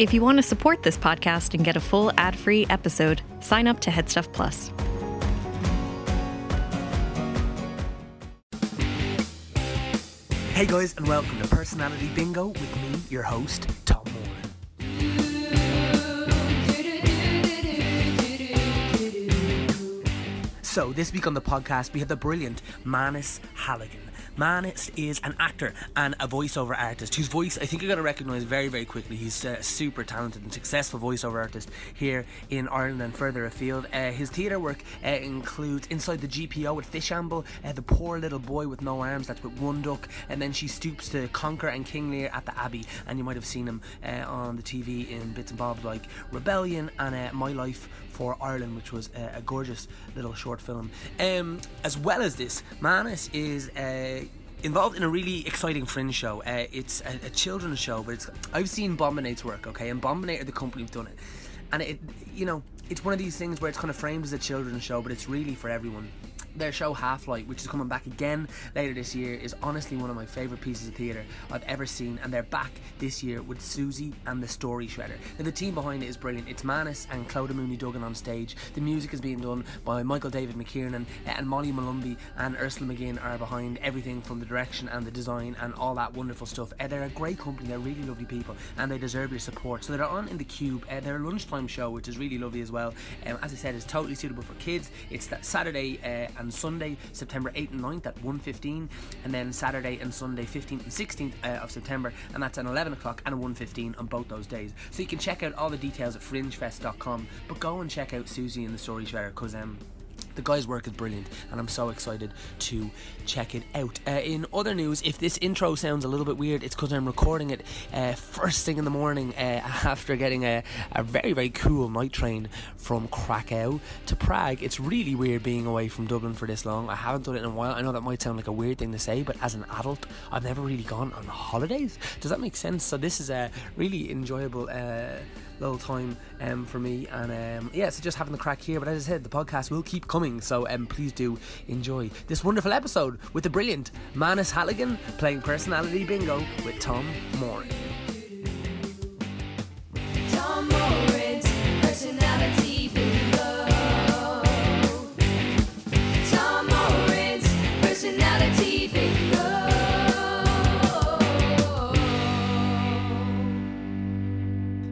If you want to support this podcast and get a full ad free episode, sign up to Headstuff Plus. Hey guys, and welcome to Personality Bingo with me, your host, Tom Moran. So, this week on the podcast, we have the brilliant Manus Halligan. Manus is an actor and a voiceover artist whose voice I think you're going to recognise very, very quickly. He's a super talented and successful voiceover artist here in Ireland and further afield. Uh, his theatre work uh, includes Inside the GPO with Fishamble, uh, The Poor Little Boy with No Arms, that's with One Duck, and then she stoops to Conquer and King Lear at the Abbey. And you might have seen him uh, on the TV in bits and bobs like Rebellion and uh, My Life for Ireland, which was a gorgeous little short film. Um, as well as this, Manus is uh, involved in a really exciting fringe show. Uh, it's a, a children's show, but it's I've seen Bombinate's work, okay, and Bombinate are the company who've done it, and it, you know, it's one of these things where it's kind of framed as a children's show, but it's really for everyone. Their show Half Light, which is coming back again later this year, is honestly one of my favourite pieces of theatre I've ever seen, and they're back this year with Susie and the Story Shredder. Now, the team behind it is brilliant. It's Manus and Clodagh Mooney Duggan on stage. The music is being done by Michael David McKiernan, uh, and Molly Malumbi and Ursula McGinn are behind everything from the direction and the design and all that wonderful stuff. Uh, they're a great company, they're really lovely people, and they deserve your support. So they're on in the Cube. Uh, they're a lunchtime show, which is really lovely as well. Um, as I said, it's totally suitable for kids. It's that Saturday uh, and Sunday, September 8th and 9th at 1.15, and then Saturday and Sunday 15th and 16th uh, of September, and that's at 11 o'clock and 1.15 on both those days. So you can check out all the details at fringefest.com, but go and check out Susie and the Story Shredder because um, the guy's work is brilliant, and I'm so excited to check it out. Uh, in other news, if this intro sounds a little bit weird, it's because I'm recording it uh, first thing in the morning uh, after getting a, a very, very cool night train from Krakow to Prague. It's really weird being away from Dublin for this long. I haven't done it in a while. I know that might sound like a weird thing to say, but as an adult, I've never really gone on holidays. Does that make sense? So this is a really enjoyable. Uh, little time um, for me. And um, yeah so just having the crack here. But as I said the podcast will keep coming. So um, please do enjoy this wonderful episode with the brilliant Manus Halligan playing personality bingo with Tom Moran Tom personality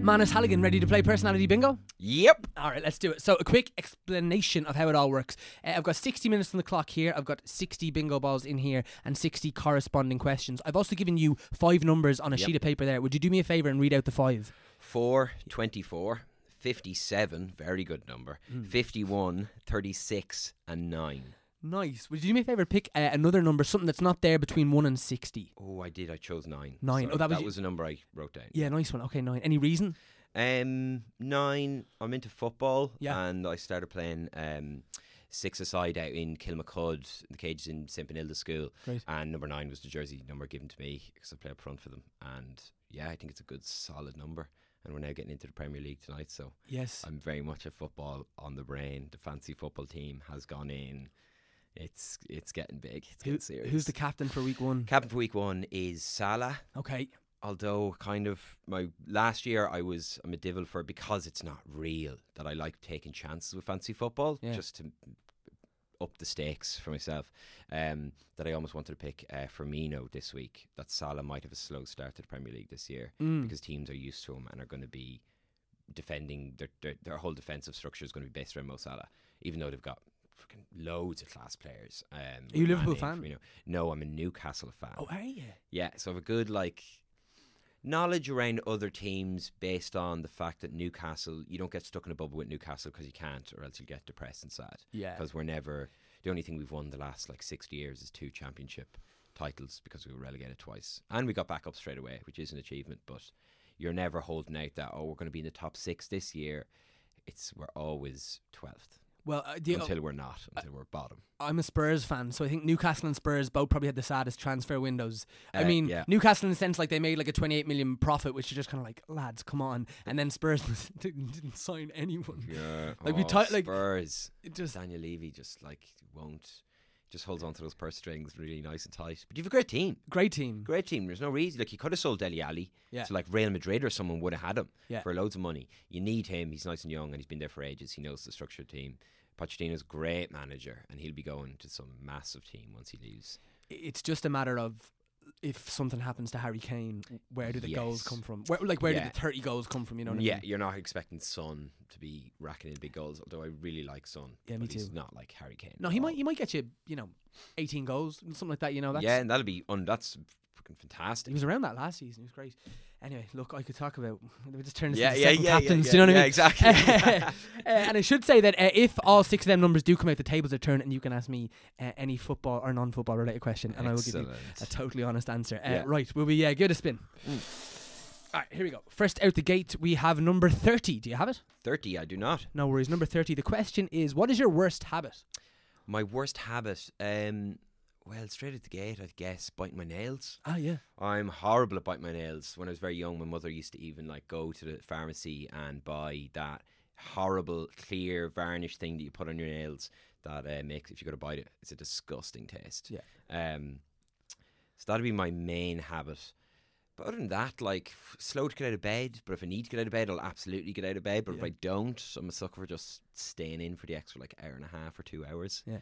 Manus Halligan ready to play personality bingo Yep. All right, let's do it. So, a quick explanation of how it all works. Uh, I've got 60 minutes on the clock here. I've got 60 bingo balls in here and 60 corresponding questions. I've also given you five numbers on a Yep. sheet of paper there. Would you do me a favor and read out the five? 4, 24, 57, very good number, Hmm. 51, 36, and 9. Nice. Would you do me a favor? Pick uh, another number, something that's not there between one and 60. Oh, I did. I chose 9. Nine. Sorry, Oh, that was that was the number I wrote down. Yeah, nice one. Okay, nine. Any reason? Um, 9, I'm into football. Yeah. And I started playing um, six aside out in Kilmacud, the cages in St. Benilde School. Great. And number 9 was the jersey number given to me because I play up front for them. And yeah, I think it's a good, solid number. And we're now getting into the Premier League tonight, so Yes. I'm very much a football on the brain. The fancy football team has gone in. It's it's getting big. It's Who, getting serious. who's the captain for week one? captain for week one? Is Salah. Okay. Although kind of my last year I was I'm a devil for because it's not real that I like taking chances with fancy football Yeah. just to up the stakes for myself. Um, that I almost wanted to pick uh, Firmino this week. That Salah might have a slow start to the Premier League this year Mm. because teams are used to him and are going to be defending their, their their whole defensive structure is going to be based around Mo Salah, even though they've got freaking loads of class players. Um, Are you a Liverpool fan? No, I'm a Newcastle fan. Oh, are you? Yeah, so I have a good like knowledge around other teams based on the fact that Newcastle, you don't get stuck in a bubble with Newcastle because you can't, or else you get depressed and sad. Yeah. Because we're never the only thing we've won the last like sixty years is two championship titles because we were relegated twice and we got back up straight away, which is an achievement. But you're never holding out that oh we're going to be in the top six this year. It's we're always twelfth Well, uh, the, until we're not until we're bottom. I'm a Spurs fan, so I think Newcastle and Spurs both probably had the saddest transfer windows. I Uh, mean, yeah. Newcastle in the sense like they made like a 28 million profit, which is just kind of like lads, come on, and then Spurs didn't, didn't sign anyone. Yeah, Like, we oh, ti- like- Spurs. It just Daniel Levy just like won't. Just holds on to those purse strings really nice and tight. But you've a great team. Great team. Great team. There's no reason. Like you could have sold Dele Alli Yeah. to like Real Madrid or someone would have had him Yeah. for loads of money. You need him. He's nice and young and he's been there for ages. He knows the structure of the team. Pochettino's a great manager and he'll be going to some massive team once he leaves. It's just a matter of if something happens to Harry Kane, where do the goals come from? Where, like where Yeah. do the thirty goals come from? You know what yeah, I mean? you're not expecting Son to be racking in big goals, although I really like Son. Yeah, me but He's too. not like Harry Kane. No, he all. might he might get you you know eighteen goals something like that. You know that's yeah, and that'll be un- that's freaking He was around that last season. He was great. Anyway, look, I could talk about. We just turn this Yeah, into yeah, yeah, yeah, captains. yeah, do you know what yeah, I mean? exactly. uh, and I should say that uh, if all six of them numbers do come out, the tables are turned, and you can ask me uh, any football or non-football related question, and I will give you a totally honest answer. Uh, Yeah. Right? Will we uh, give it a spin? All right, here we go. First out the gate, we have number thirty. Do you have it? Thirty, I do not. No worries. Number thirty. The question is, what is your worst habit? My worst habit, um, well, straight at the gate, I guess, biting my nails. Ah, yeah. I'm horrible at biting my nails. When I was very young, my mother used to even like go to the pharmacy and buy that horrible clear varnish thing that you put on your nails that uh, makes if you go to bite it, it's a disgusting taste. Yeah. Um, so that'd be my main habit. But other than that, like slow to get out of bed. But if I need to get out of bed, I'll absolutely get out of bed. But if I don't, I'm a sucker for just staying in for the extra like hour and a half or two hours. Yeah.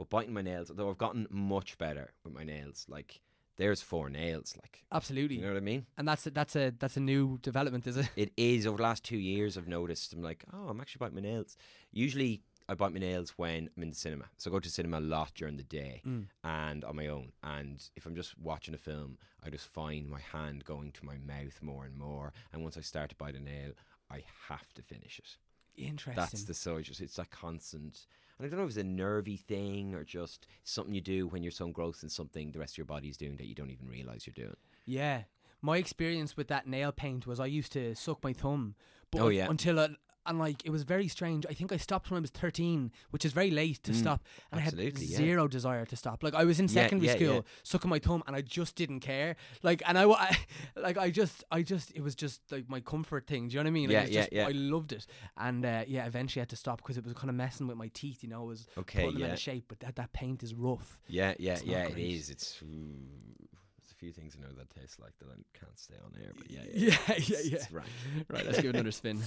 But biting my nails, although I've gotten much better with my nails, like there's four nails, like Absolutely. you know what I mean? And that's a, that's a that's a new development, is it? It is over the last two years. I've noticed. I'm like, oh, I'm actually biting my nails. Usually, I bite my nails when I'm in the cinema. So I go to the cinema a lot during the day Mm. and on my own. And if I'm just watching a film, I just find my hand going to my mouth more and more. And once I start to bite a nail, I have to finish it. Interesting. That's the so it's just it's that constant. And I don't know if it's a nervy thing or just something you do when you're so engrossed in something the rest of your body's doing that you don't even realize you're doing. Yeah. My experience with that nail paint was I used to suck my thumb. But Oh, yeah. until I, and like it was very strange. I think I stopped when I was 13, which is very late to stop. And I Mm. had yeah. zero desire to stop. Like I was in secondary yeah, school yeah. sucking my thumb and I just didn't care. Like and I, I like I just I just it was just like my comfort thing. Do you know what I mean? Like, Yeah, yeah, just, yeah. I loved it. And uh, yeah, eventually I had to stop because it was kind of messing with my teeth, you know, it was Okay, putting them yeah. of shape, but that, that paint is rough. Yeah, yeah, yeah, it great. is. It's a few things I know that taste like that I can't stay on air, but yeah, Yeah, yeah, it's- yeah. it's rank. Right, let's give it another spin.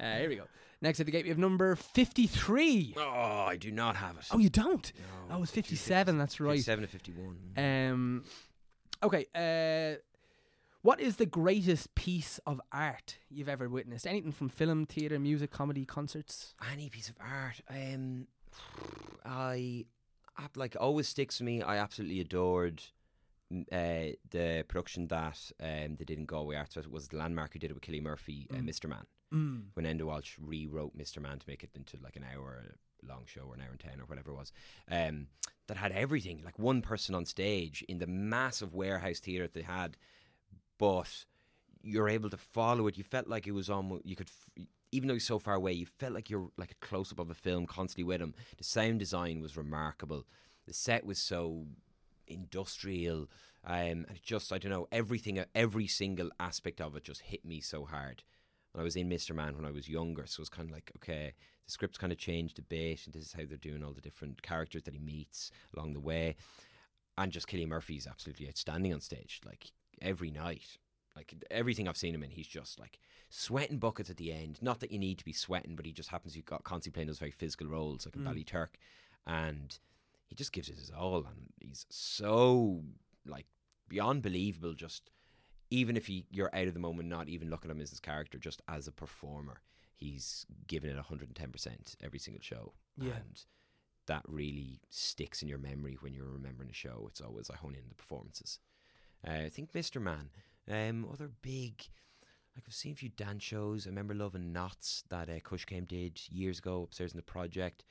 Uh, here we go. Next at the gate, we have number 53. Oh, I do not have it. Oh, you don't? no, Oh, was two 57, that's right. 57 to 51. Um, okay, uh, what is the greatest piece of art you've ever witnessed? Anything from film, theatre, music, comedy, concerts? Any piece of art, um, I, I like always sticks with me. I absolutely adored uh, the production that um, they did in Galway Arts. It was the landmark who did it with Cillian Murphy, uh, Mm. Misterman. Mm. when Enda Walsh rewrote Misterman to make it into like an hour long show or an hour and ten or whatever it was, um, that had everything, like one person on stage in the massive warehouse theatre they had, but you're able to follow it. You felt like it was on. You could, f- even though he's so far away, you felt like you're like a close up of a film constantly with him. The sound design was remarkable. The set was so industrial. Um, and just I don't know everything, every single aspect of it just hit me so hard. And I was in Misterman when I was younger, so it was kind of like, okay, the script's kind of changed a bit, and this is how they're doing all the different characters that he meets along the way. And just Cillian Murphy's absolutely outstanding on stage, like every night. Like everything I've seen him in, he's just like sweating buckets at the end. Not that you need to be sweating, but he just happens to got constantly playing those very physical roles, like in Mm. Ballyturk, and he just gives it his all, and he's so like beyond believable. Just even if he, you're out of the moment, not even looking at him as his character, just as a performer, he's given it 110% every single show. Yeah. And that really sticks in your memory when you're remembering a show. It's always, I hone in the performances. Uh, I think Misterman, um, other big, like I've seen a few dance shows. I remember loving Knots that uh, CoisCéim did years ago upstairs in the project.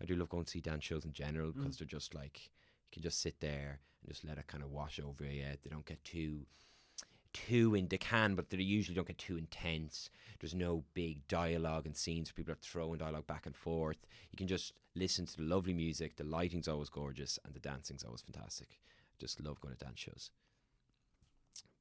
I do love going to see dance shows in general because they're just like, you can just sit there and just let it kind of wash over you. They don't get too too in they can, but they usually don't get too intense. There's no big dialogue and scenes where people are throwing dialogue back and forth. You can just listen to the lovely music. The lighting's always gorgeous and the dancing's always fantastic. Just love going to dance shows.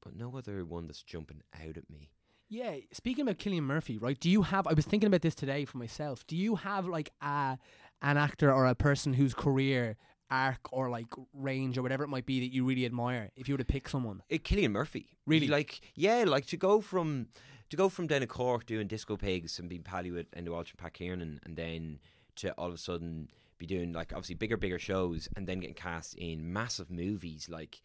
But no other one that's jumping out at me. Yeah, speaking about Cillian Murphy, right? Do you have? I was thinking about this today for myself. Do you have like a an actor or a person whose career arc or like range or whatever it might be that you really admire? If you were to pick someone, Uh, Cillian Murphy. Really? Like yeah, like to go from to go from down in Cork doing Disco Pigs and being pally with Enda Walsh and Pat Kiernan and then to all of a sudden be doing like obviously bigger, bigger shows and then getting cast in massive movies. Like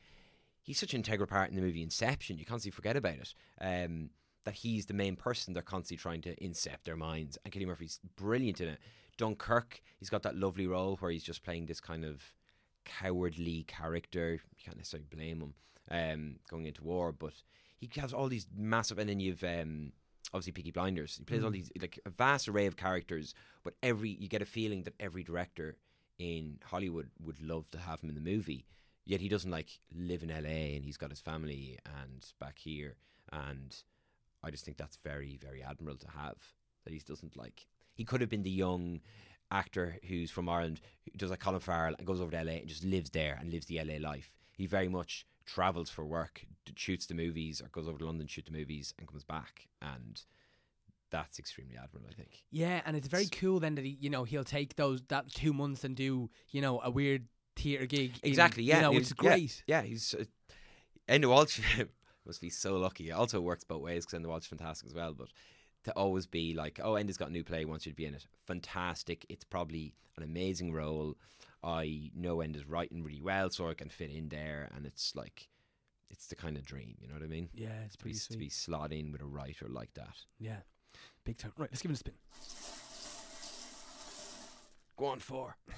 he's such an integral part in the movie Inception. You constantly forget about it. Um, that he's the main person they're constantly trying to incept their minds. And Cillian Murphy's brilliant in it. Dunkirk, he's got that lovely role where he's just playing this kind of cowardly character. You can't necessarily blame him um, going into war, but he has all these massive. And then you've um, obviously Peaky Blinders. He plays all these like a vast array of characters, but every you get a feeling that every director in Hollywood would love to have him in the movie. Yet he doesn't like live in LA and he's got his family and back here. And I just think that's very, very admirable to have. That he doesn't like. He could have been the young actor who's from Ireland who does like Colin Farrell and goes over to LA and just lives there and lives the LA life. He very much travels for work, shoots the movies, or goes over to London, shoot the movies, and comes back. And that's extremely admirable, I think. yeah, and it's very cool then that he, you know, he'll take those that two months and do, you know, a weird theater gig. in- Exactly, yeah. you know, was- is yeah, great. Yeah, he's. Uh, Enda Walsh must be so lucky. He also works both ways because Enda Walsh is fantastic as well. But to always be like, oh, Enda's got a new play, wants you to be in it. Fantastic. It's probably an amazing role. I know Enda's writing really well, so I can fit in there. And it's like, it's the kind of dream, you know what I mean? Yeah, it's To be, pretty to be slot in with a writer like that. Yeah, big time. Right, let's give it a spin. Go on for.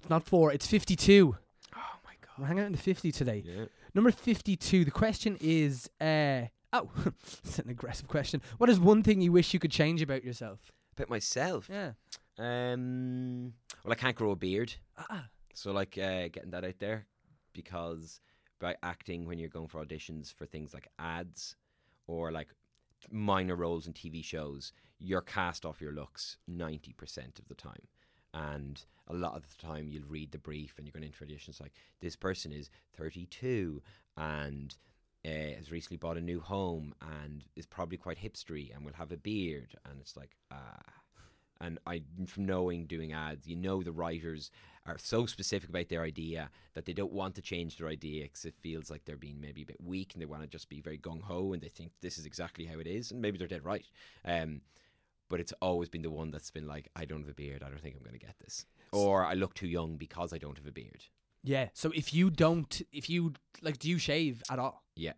It's not four, it's fifty-two. Oh my god. We're hanging out in the fifty today. Yeah. Number 52. The question is uh oh, it's an aggressive question. What is one thing you wish you could change about yourself? About myself. Yeah. Um. Well, I can't grow a beard. Ah. So like uh, getting that out there because by acting when you're going for auditions for things like ads or like minor roles in TV shows, you're cast off your looks 90% of the time. And a lot of the time you'll read the brief and you're going into auditions like this person is 32 and uh, has recently bought a new home and is probably quite hipstery and will have a beard and it's like ah and I from knowing doing ads, you know the writers are so specific about their idea that they don't want to change their idea because it feels like they're being maybe a bit weak and they want to just be very gung ho and they think this is exactly how it is and maybe they're dead right. Um, but it's always been the one that's been like, I don't have a beard, I don't think I'm going to get this, or I look too young because I don't have a beard. Yeah. So if you don't, if you like, do you shave at all? Yeah.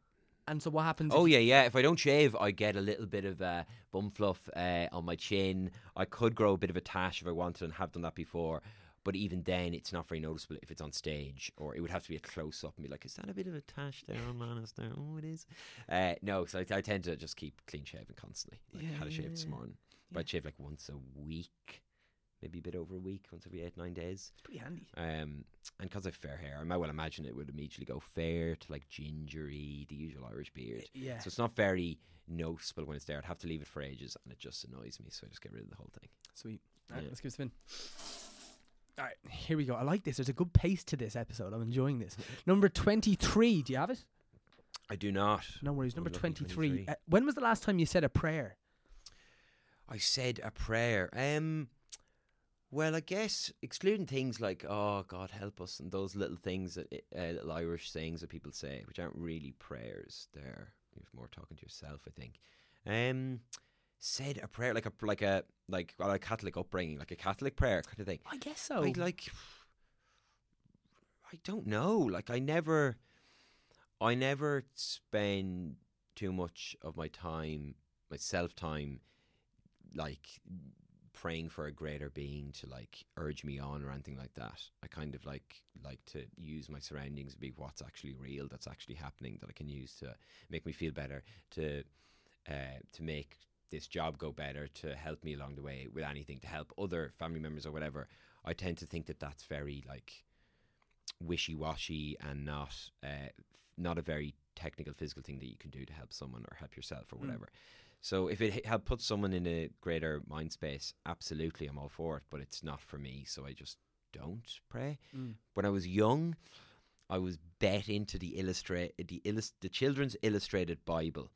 And so what happens? Oh yeah, yeah. If I don't shave, I get a little bit of uh, bum fluff uh, on my chin. I could grow a bit of a tash if I wanted, and have done that before. But even then, it's not very noticeable if it's on stage, or it would have to be a close up and be like, "Is that a bit of a tash there on Manus there? Oh, it is." Uh, no, so I, I tend to just keep clean shaven constantly. Like, I had a shave this morning, but I'd shave like once a week, maybe a bit over a week, once every eight nine days. It's pretty handy. Um, and because I've fair hair, I might well imagine it would immediately go fair to like gingery, the usual Irish beard. Yeah. So it's not very noticeable when it's there. I'd have to leave it for ages, and it just annoys me. So I just get rid of the whole thing. Sweet. All right, Yeah. let's give it a spin. All right, here we go. I like this. There's a good pace to this episode. I'm enjoying this. Number 23. Do you have it? I do not. No worries. Number 23. 23. Uh, when was the last time you said a prayer? I said a prayer. Um, well, I guess excluding things like "Oh God, help us" and those little things that uh, little Irish sayings that people say, which aren't really prayers. They're you're more talking to yourself, I think. Um, said a prayer like a like a like well, a Catholic upbringing, like a Catholic prayer kind of thing. I guess so. I like. I don't know. Like I never, I never spend too much of my time, my self time, like praying for a greater being to like urge me on or anything like that. I kind of like like to use my surroundings to be what's actually real, that's actually happening, that I can use to make me feel better, to uh, to make this job go better, to help me along the way with anything, to help other family members or whatever. I tend to think that that's very like wishy washy and not uh, not a very technical physical thing that you can do to help someone or help yourself or whatever. So if it h- help put someone in a greater mind space, absolutely, I'm all for it. But it's not for me, so I just don't pray. Mm. When I was young, I was bet into the illustrate the illus- the children's illustrated Bible,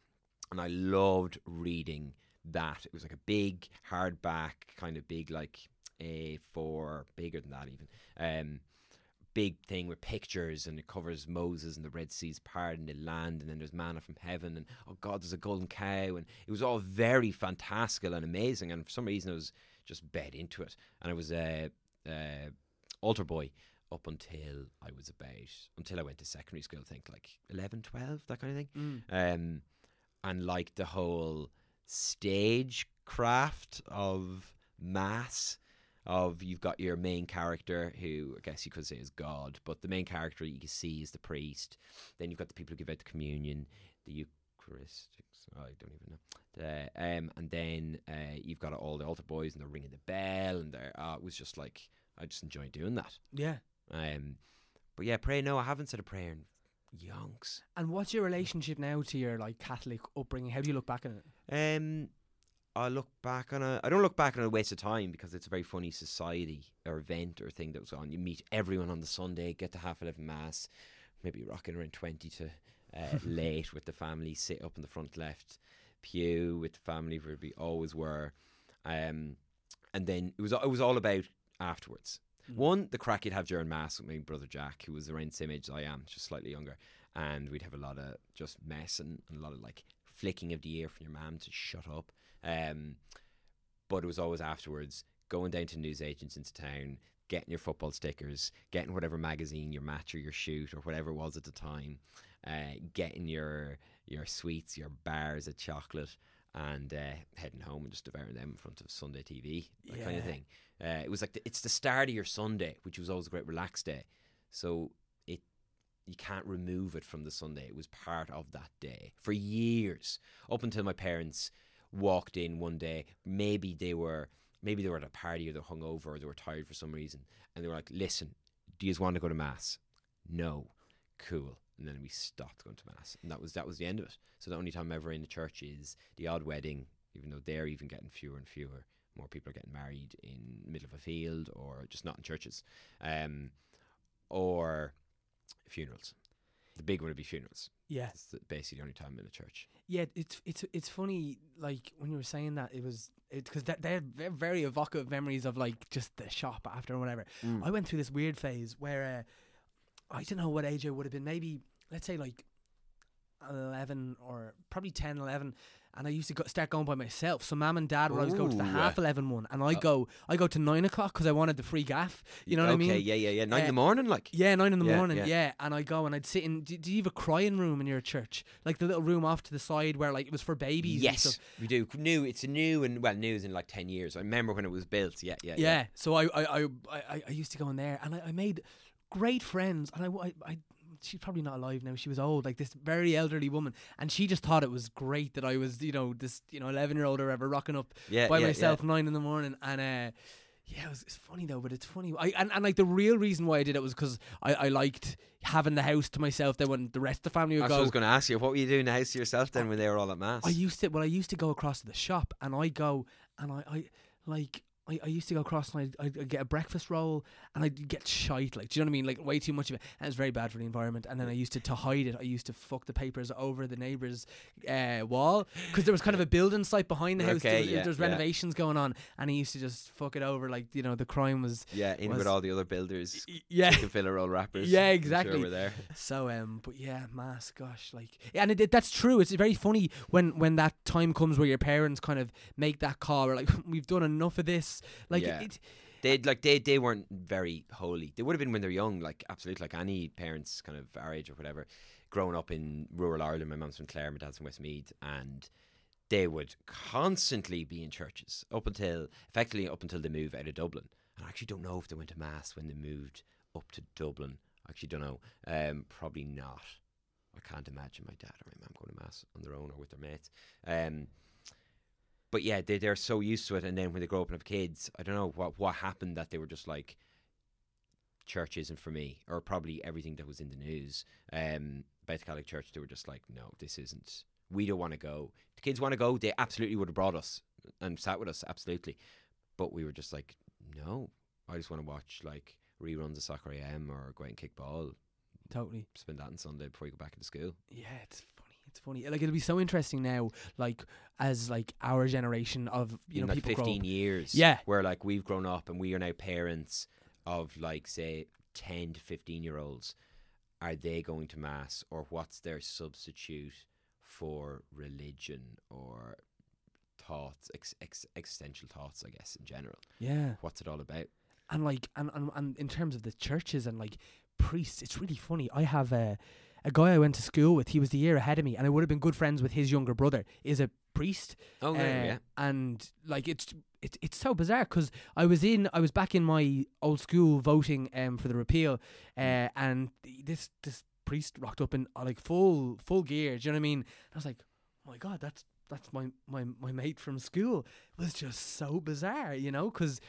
and I loved reading that. It was like a big hardback, kind of big, like A4, bigger than that even. Um, big thing with pictures and it covers Moses and the Red Sea's part and the land and then there's manna from heaven and oh God there's a golden cow and it was all very fantastical and amazing and for some reason I was just bed into it and I was a uh, uh, altar boy up until I was about until I went to secondary school I think like 11 12 that kind of thing Mm. um, and like the whole stage craft of mass of you've got your main character who I guess you could say is God, but the main character you can see is the priest. Then you've got the people who give out the communion, the Eucharistics. I don't even know. The, um, and then uh, you've got all the altar boys and they're ringing the bell, and they're, uh, it was just like I just enjoyed doing that. Yeah. Um, but yeah, pray. No, I haven't said a prayer in yonks. And what's your relationship now to your like Catholic upbringing? How do you look back on it? Um, I look back on a. I don't look back on a waste of time because it's a very funny society or event or thing that was on. You meet everyone on the Sunday, get to half eleven mass, maybe rocking around twenty to uh, late with the family, sit up in the front left pew with the family where we always were, um, and then it was it was all about afterwards. One, the crack you'd have during mass with my brother Jack, who was around the same age as I am, just slightly younger, and we'd have a lot of just mess and, and a lot of like flicking of the ear from your mum to shut up. Um, but it was always afterwards going down to newsagents into town, getting your football stickers, getting whatever magazine, your match or your shoot or whatever it was at the time, uh, getting your your sweets, your bars of chocolate, and uh, heading home and just devouring them in front of Sunday TV, that kind of thing. Uh, it was like the, it's the start of your Sunday, which was always a great relaxed day. So it you can't remove it from the Sunday. It was part of that day for years, up until my parents walked in one day. Maybe they were maybe they were at a party or they were hungover or they were tired for some reason, and they were like, "Listen, do you want to go to mass?" No, cool. And then we stopped going to mass, and that was that was the end of it. So the only time I'm ever in the church is the odd wedding, even though they're even getting fewer and fewer. More people are getting married in the middle of a field or just not in churches, um, or funerals. The big one would be funerals. Yeah. It's basically the only time I'm in a church. Yeah, it's it's it's funny. Like when you were saying that, it was because they're, they're very evocative memories of like just the shop after and whatever. I went through this weird phase where uh, I don't know what age I would have been. Maybe let's say like eleven or probably 10, 11. And I used to go, start going by myself. So mum and dad would always go to the Ooh. half eleven one, and I go I go to nine o'clock because I wanted the free gaff. You know what I mean? Okay, yeah, yeah, yeah. Nine in Uh, the morning, like. Yeah, nine in the Yeah, morning. yeah. Yeah. and I go and I'd sit in. Do, do you have a crying room in your church? Like the little room off to the side where like it was for babies. and Yes, stuff? we do. New, it's new and well, new is in like ten years. I remember when it was built. Yeah, yeah, Yeah. So I I, I I I used to go in there and I, I made great friends and I, I I she's probably not alive now. She was old, like this very elderly woman, and she just thought it was great that I was you know this you know eleven year old or whatever rocking up Yeah, by yeah, myself nine in the morning and. uh yeah, it was, it's funny though, but it's funny. I and, and like the real reason why I did it was because I, I liked having the house to myself. Then when the rest of the family would That's what I was going to ask you. What were you doing in the house to yourself then when they were all at mass? I used to well, I used to go across to the shop and I go and I, I like I, I used to go across and I'd, I'd, get a breakfast roll and I'd get shite like do you know what I mean like way too much of it and it's very bad for the environment and then I used to to hide it I used to fuck the papers over the neighbour's uh, wall because there was kind of a building site behind the house Okay, there, was- yeah, there's yeah. renovations going on and I used to just fuck it over like you know the crime was yeah, in was- with all the other builders, yeah filler roll wrappers. Yeah, sure exactly. we're there. So um, but yeah, mass, gosh, like, and it, it, that's true. It's very funny when when that time comes where your parents kind of make that call. Or like, we've done enough of this. Like, Yeah. it, They like they they weren't very holy. They would have been when they're young, like absolutely like any parents, kind of our age or whatever, growing up in rural Ireland. My mum's from Clare, my dad's from Westmeath, and they would constantly be in churches up until effectively up until they move out of Dublin. And I actually don't know if they went to mass when they moved up to Dublin. I actually don't know. Um, probably not. I can't imagine my dad or my mum going to mass on their own or with their mates. Um, but yeah, they they're so used to it, and then when they grow up and have kids, I don't know what what happened that they were just like, church isn't for me, or probably everything that was in the news um, about the Catholic Church, they were just like, no, this isn't. We don't want to go. The kids want to go. They absolutely would have brought us and sat with us, absolutely. But we were just like, no, I just want to watch like reruns of Soccer AM or go out and kick ball. totally. Spend that on Sunday before you go back into school. Yeah, it's. It's funny. Like, it'll be so interesting now. Like, as like our generation of you in know like people grow 15 up. years. Yeah. Where like we've grown up and we are now parents of like say 10 to 15 year olds are they going to mass or what's their substitute for religion or thoughts ex- ex- existential thoughts i guess in general Yeah. what's it all about and like and, and and in terms of the churches and like priests it's really funny i have a a guy i went to school with he was the year ahead of me and i would have been good friends with his younger brother. Is a priest. Oh uh, yeah. and like it's it's it's so bizarre because I was in I was back in my old school voting um for the repeal uh, and this this priest rocked up in uh, like full full gear. Do you know what I mean? I was like oh my god that's that's my my my mate from school. It was just so bizarre you know because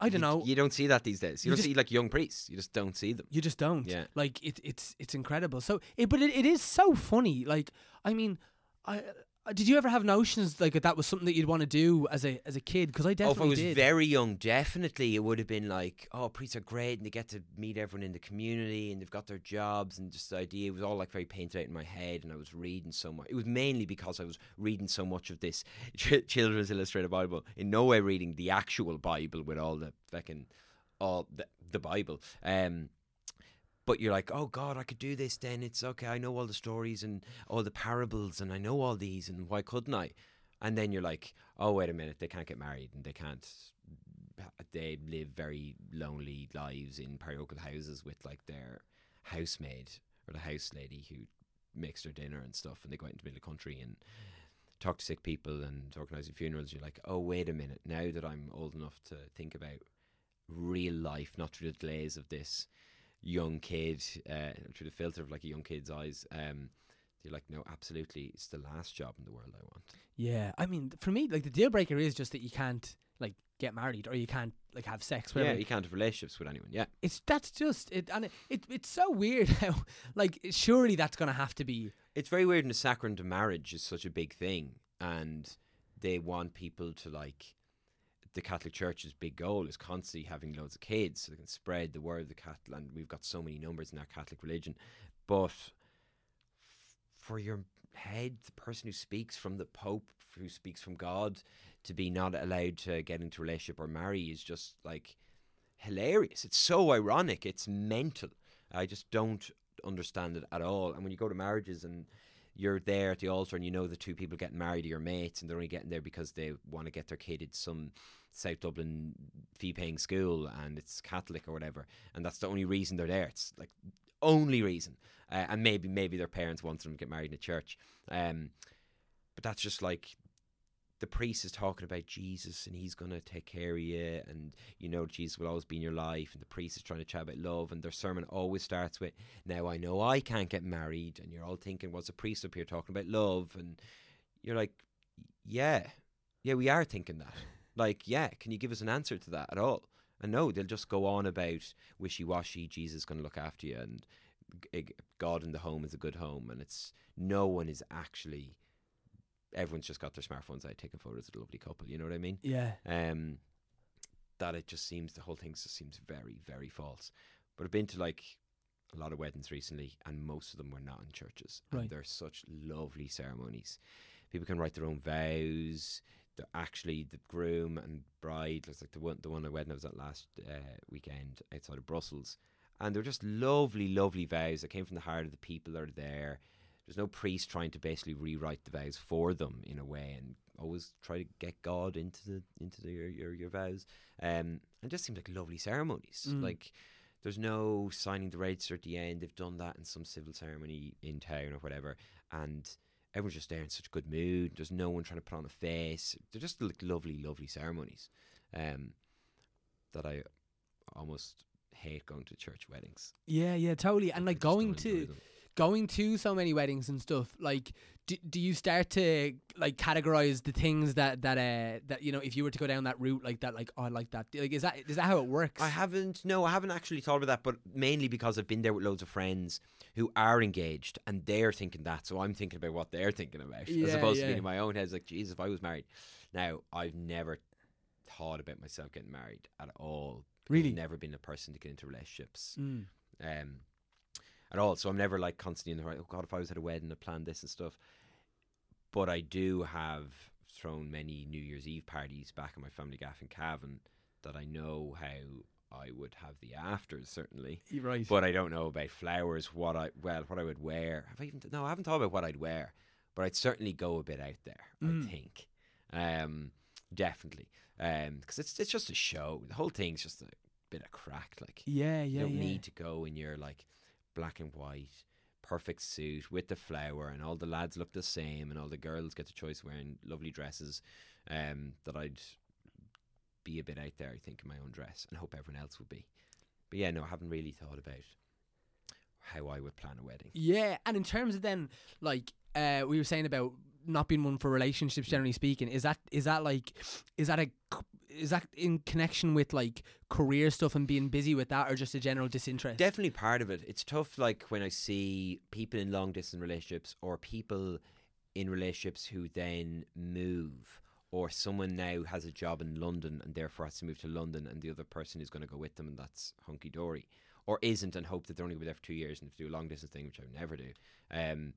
I don't you, know you don't see that these days you, You don't just- see like young priests you just don't see them You just don't. Yeah. Like it, it's it's incredible. So, it, but it, it is so funny. Like, I mean, I. Uh, did you ever have notions like that, was something that you'd want to do as a as a kid? Because I definitely Oh, if I was did. very young, definitely it would have been like, oh, priests are great and they get to meet everyone in the community and they've got their jobs and just the idea it was all like very painted out in my head and I was reading so much. It was mainly because I was reading so much of this Ch- Children's Illustrated Bible. In no way reading the actual Bible with all the fucking all the, the Bible. Um, but you're like, oh God, I could do this. Then it's okay. I know all the stories and all the parables, and I know all these, and why couldn't I? And then you're like, oh wait a minute, they can't get married, and they can't. They live very lonely lives in parochial houses with like their housemaid or the house lady who makes their dinner and stuff, and they go out into the middle of the country and talk to sick people and organising funerals. You're like, oh wait a minute, now that I'm old enough to think about real life, not through the glaze of this young kid, uh, through the filter of like a young kid's eyes. Um, you're like, no, absolutely, it's the last job in the world I want. yeah, I mean, for me, like the deal breaker is just that you can't like get married or you can't like have sex. Yeah, Whatever. you can't have relationships with anyone. Yeah, it's that's just it, and it, it it's so weird how like surely that's gonna have to be. it's very weird. And the sacrament of marriage is such a big thing, and they want people to like. The Catholic Church's big goal is constantly having loads of kids so they can spread the word of the Catholic. And we've got so many numbers in our Catholic religion, but f- for your head, the person who speaks from the Pope, who speaks from God, to be not allowed to get into relationship or marry is just like hilarious. It's so ironic. It's mental. I just don't understand it at all. And when you go to marriages and you're there at the altar and you know the two people getting married are your mates and they're only getting there because they want to get their kid some South Dublin fee paying school and it's Catholic or whatever, and that's the only reason they're there. It's like only reason. Uh, and maybe maybe their parents want them to get married in a church. Um, but that's just like the priest is talking about Jesus and he's going to take care of you and you know Jesus will always be in your life and the priest is trying to chat about love and their sermon always starts with now I know I can't get married and you're all thinking what's a priest up here talking about love and you're like yeah yeah we are thinking that like yeah can you give us an answer to that at all and no they'll just go on about wishy-washy Jesus is going to look after you and God in the home is a good home and it's no one is actually everyone's just got their smartphones out taking photos of the lovely couple you know what I mean Yeah, um, that it just seems the whole thing just seems very, very false. But I've been to like a lot of weddings recently, and most of them were not in churches. Right. And they're such lovely ceremonies. People can write their own vows. They're actually the groom and bride. It's like the one, the one I wedding I was at last uh, weekend outside of Brussels, and they're just lovely, lovely vows that came from the heart of the people that are there. There's no priest trying to basically rewrite the vows for them in a way, and always try to get God into the into the, your, your your vows. Um, and it just seems like lovely ceremonies. Mm. Like there's no signing the register at the end. They've done that in some civil ceremony in town or whatever, and everyone's just there in such a good mood. There's no one trying to put on a face. They're just like lovely, lovely ceremonies. Um, that I almost hate going to church weddings. yeah, yeah, totally. And like going to going to so many weddings and stuff like do, do you start to like categorize the things that that uh that you know if you were to go down that route like that like oh I like that like is that is that how it works I haven't. No, I haven't actually thought about that. But mainly because I've been there with loads of friends who are engaged and they're thinking that. So I'm thinking about what they're thinking about, Yeah, as opposed to yeah. being in my own head. It's like, geez, if I was married. Now I've never thought about myself getting married at all. Really? I've never been a person to get into relationships. Mm. Um, at all. So I'm never like constantly in the right. Oh God, if I was at a wedding, I planned this and stuff. But I do have thrown many New Year's Eve parties back in my family gaff in Cavan that I know how I would have the afters certainly. Right. But I don't know about flowers. What I well, what I would wear. Have I even? No, I haven't thought about what I'd wear. But I'd certainly go a bit out there. Mm. I think, um, definitely, because it's it's just a show. The whole thing's just a bit of crack. Like yeah, yeah, you don't yeah. need to go in your like black and white perfect suit with the flower, and all the lads look the same, and all the girls get the choice of wearing lovely dresses. Um, that I'd be a bit out there. I think in my own dress, and hope everyone else would be. But yeah, no, I haven't really thought about how I would plan a wedding. Yeah, and in terms of then, like uh, we were saying about not being one for relationships, generally speaking, is that is that like is that a is that in connection with like career stuff and being busy with that, or just a general disinterest? Definitely part of it. It's tough, like when I see people in long distance relationships or people in relationships who then move, or someone now has a job in London and therefore has to move to London, and the other person is going to go with them, and that's hunky dory, or isn't, and hope that they're only going to be there for two years and to do a long distance thing, which I would never do. Um,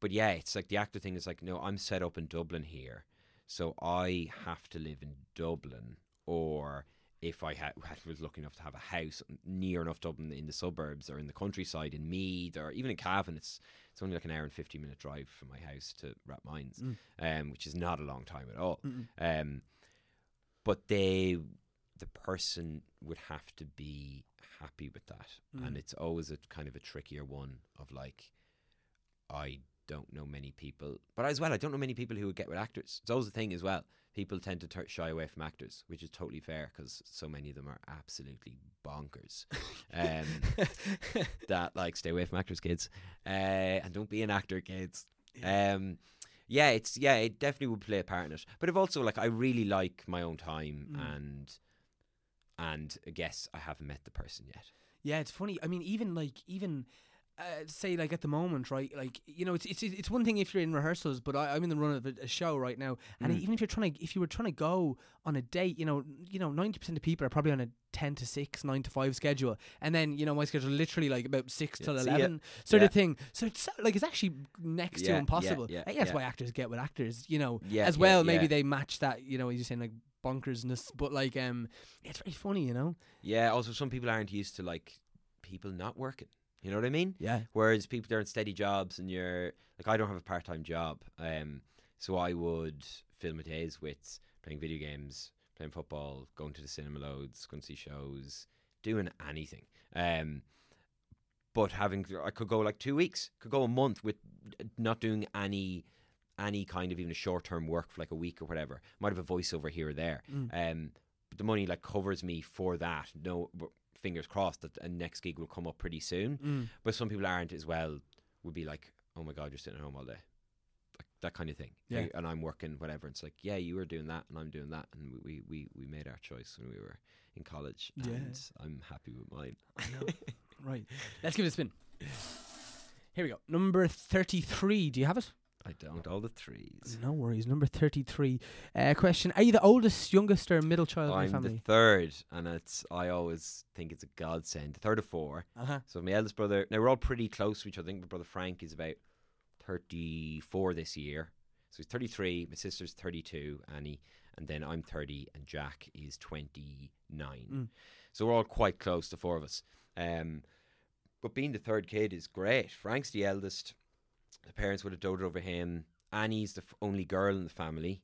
but yeah, it's like the actor thing is like, no, I'm set up in Dublin here, so I have to live in Dublin, or if I had was lucky enough to have a house near enough Dublin in the suburbs or in the countryside in Meath or even in Cavan, it's it's only like an hour and fifty minute drive from my house to Rathmines, um, which is not a long time at all. Um, but they, the person would have to be happy with that, and it's always a kind of a trickier one of like, I don't know many people, but as well, I don't know many people who would get with actors. It's always a thing as well. People tend to tur shy away from actors, which is totally fair because so many of them are absolutely bonkers. Um, that like stay away from actors, kids, uh, and don't be an actor, kids. Um, yeah, it's yeah, it definitely would play a part in it. But I've also like I really like my own time and and I guess I haven't met the person yet. Yeah, it's funny. I mean, even like even uh, say like at the moment, right? Like you know, it's it's it's one thing if you're in rehearsals, but I, I'm in the run of a, a show right now, and even if you're trying to if you were trying to go on a date, you know, you know, ninety percent of people are probably on a ten to six, nine to five schedule, and then you know my schedule literally like about six till see ya. eleven sort Yeah. of thing. So it's so- like it's actually next Yeah, to impossible. yeah, that's yeah. why actors get with actors, you know, Yeah, as yeah, well. Maybe yeah. they match that, you know, as you're saying like bonkersness, but like um, it's very funny, you know. Yeah. Also, some people aren't used to like people not working. You know what I mean? Yeah. Whereas people they're in steady jobs and you're like I don't have a part time job. Um so I would fill my days with playing video games, playing football, going to the cinema loads, going to see shows, doing anything. Um but having I could go like two weeks, could go a month with not doing any any kind of even a short term work for like a week or whatever. Might have a voiceover here or there. Um but the money like covers me for that. No but fingers crossed that a next gig will come up pretty soon. Mm. But some people aren't as well. Would be like, oh my god, you're sitting at home all day, like that kind of thing. Yeah. And I'm working whatever. It's like, yeah, you were doing that, and I'm doing that, and we we we made our choice when we were in college, Yeah. and I'm happy with mine. Right. Let's give it a spin. Here we go. Number 33. Do you have it? I don't. All the threes. No worries. Number 33. Uh, question Are you the oldest, youngest, or middle child in I'm your family? the third, and it's I always think it's a godsend. The third of four. uh-huh. So my eldest brother. Now we're all pretty close to each other. I think my brother Frank is about thirty-four this year. So he's thirty-three. My sister's thirty-two, Annie, and then I'm thirty, and Jack is twenty-nine. Mm. So we're all quite close, the four of us. Um, but being the third kid is great. Frank's the eldest. The parents would have doted over him. Annie's the only girl in the family.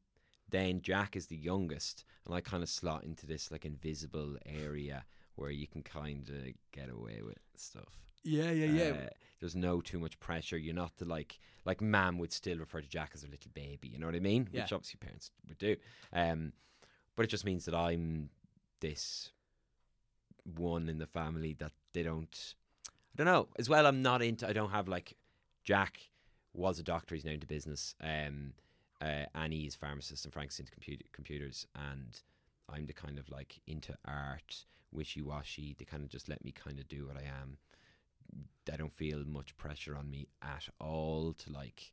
Then Jack is the youngest, and I kind of slot into this like invisible area where you can kind of get away with stuff. Yeah, yeah, yeah. Uh, there's no too much pressure. You're not the like like Mam would still refer to Jack as a little baby. You know what I mean? Yeah. Which obviously parents would do. Um, but it just means that I'm this one in the family that they don't. I don't know. As well, I'm not into. I don't have like Jack was a doctor. He's now into business. Um, uh, Annie is pharmacist and Frank's into computer, computers, and I'm the kind of like into art, wishy washy. They kind of just let me kind of do what I am. I don't feel much pressure on me at all to like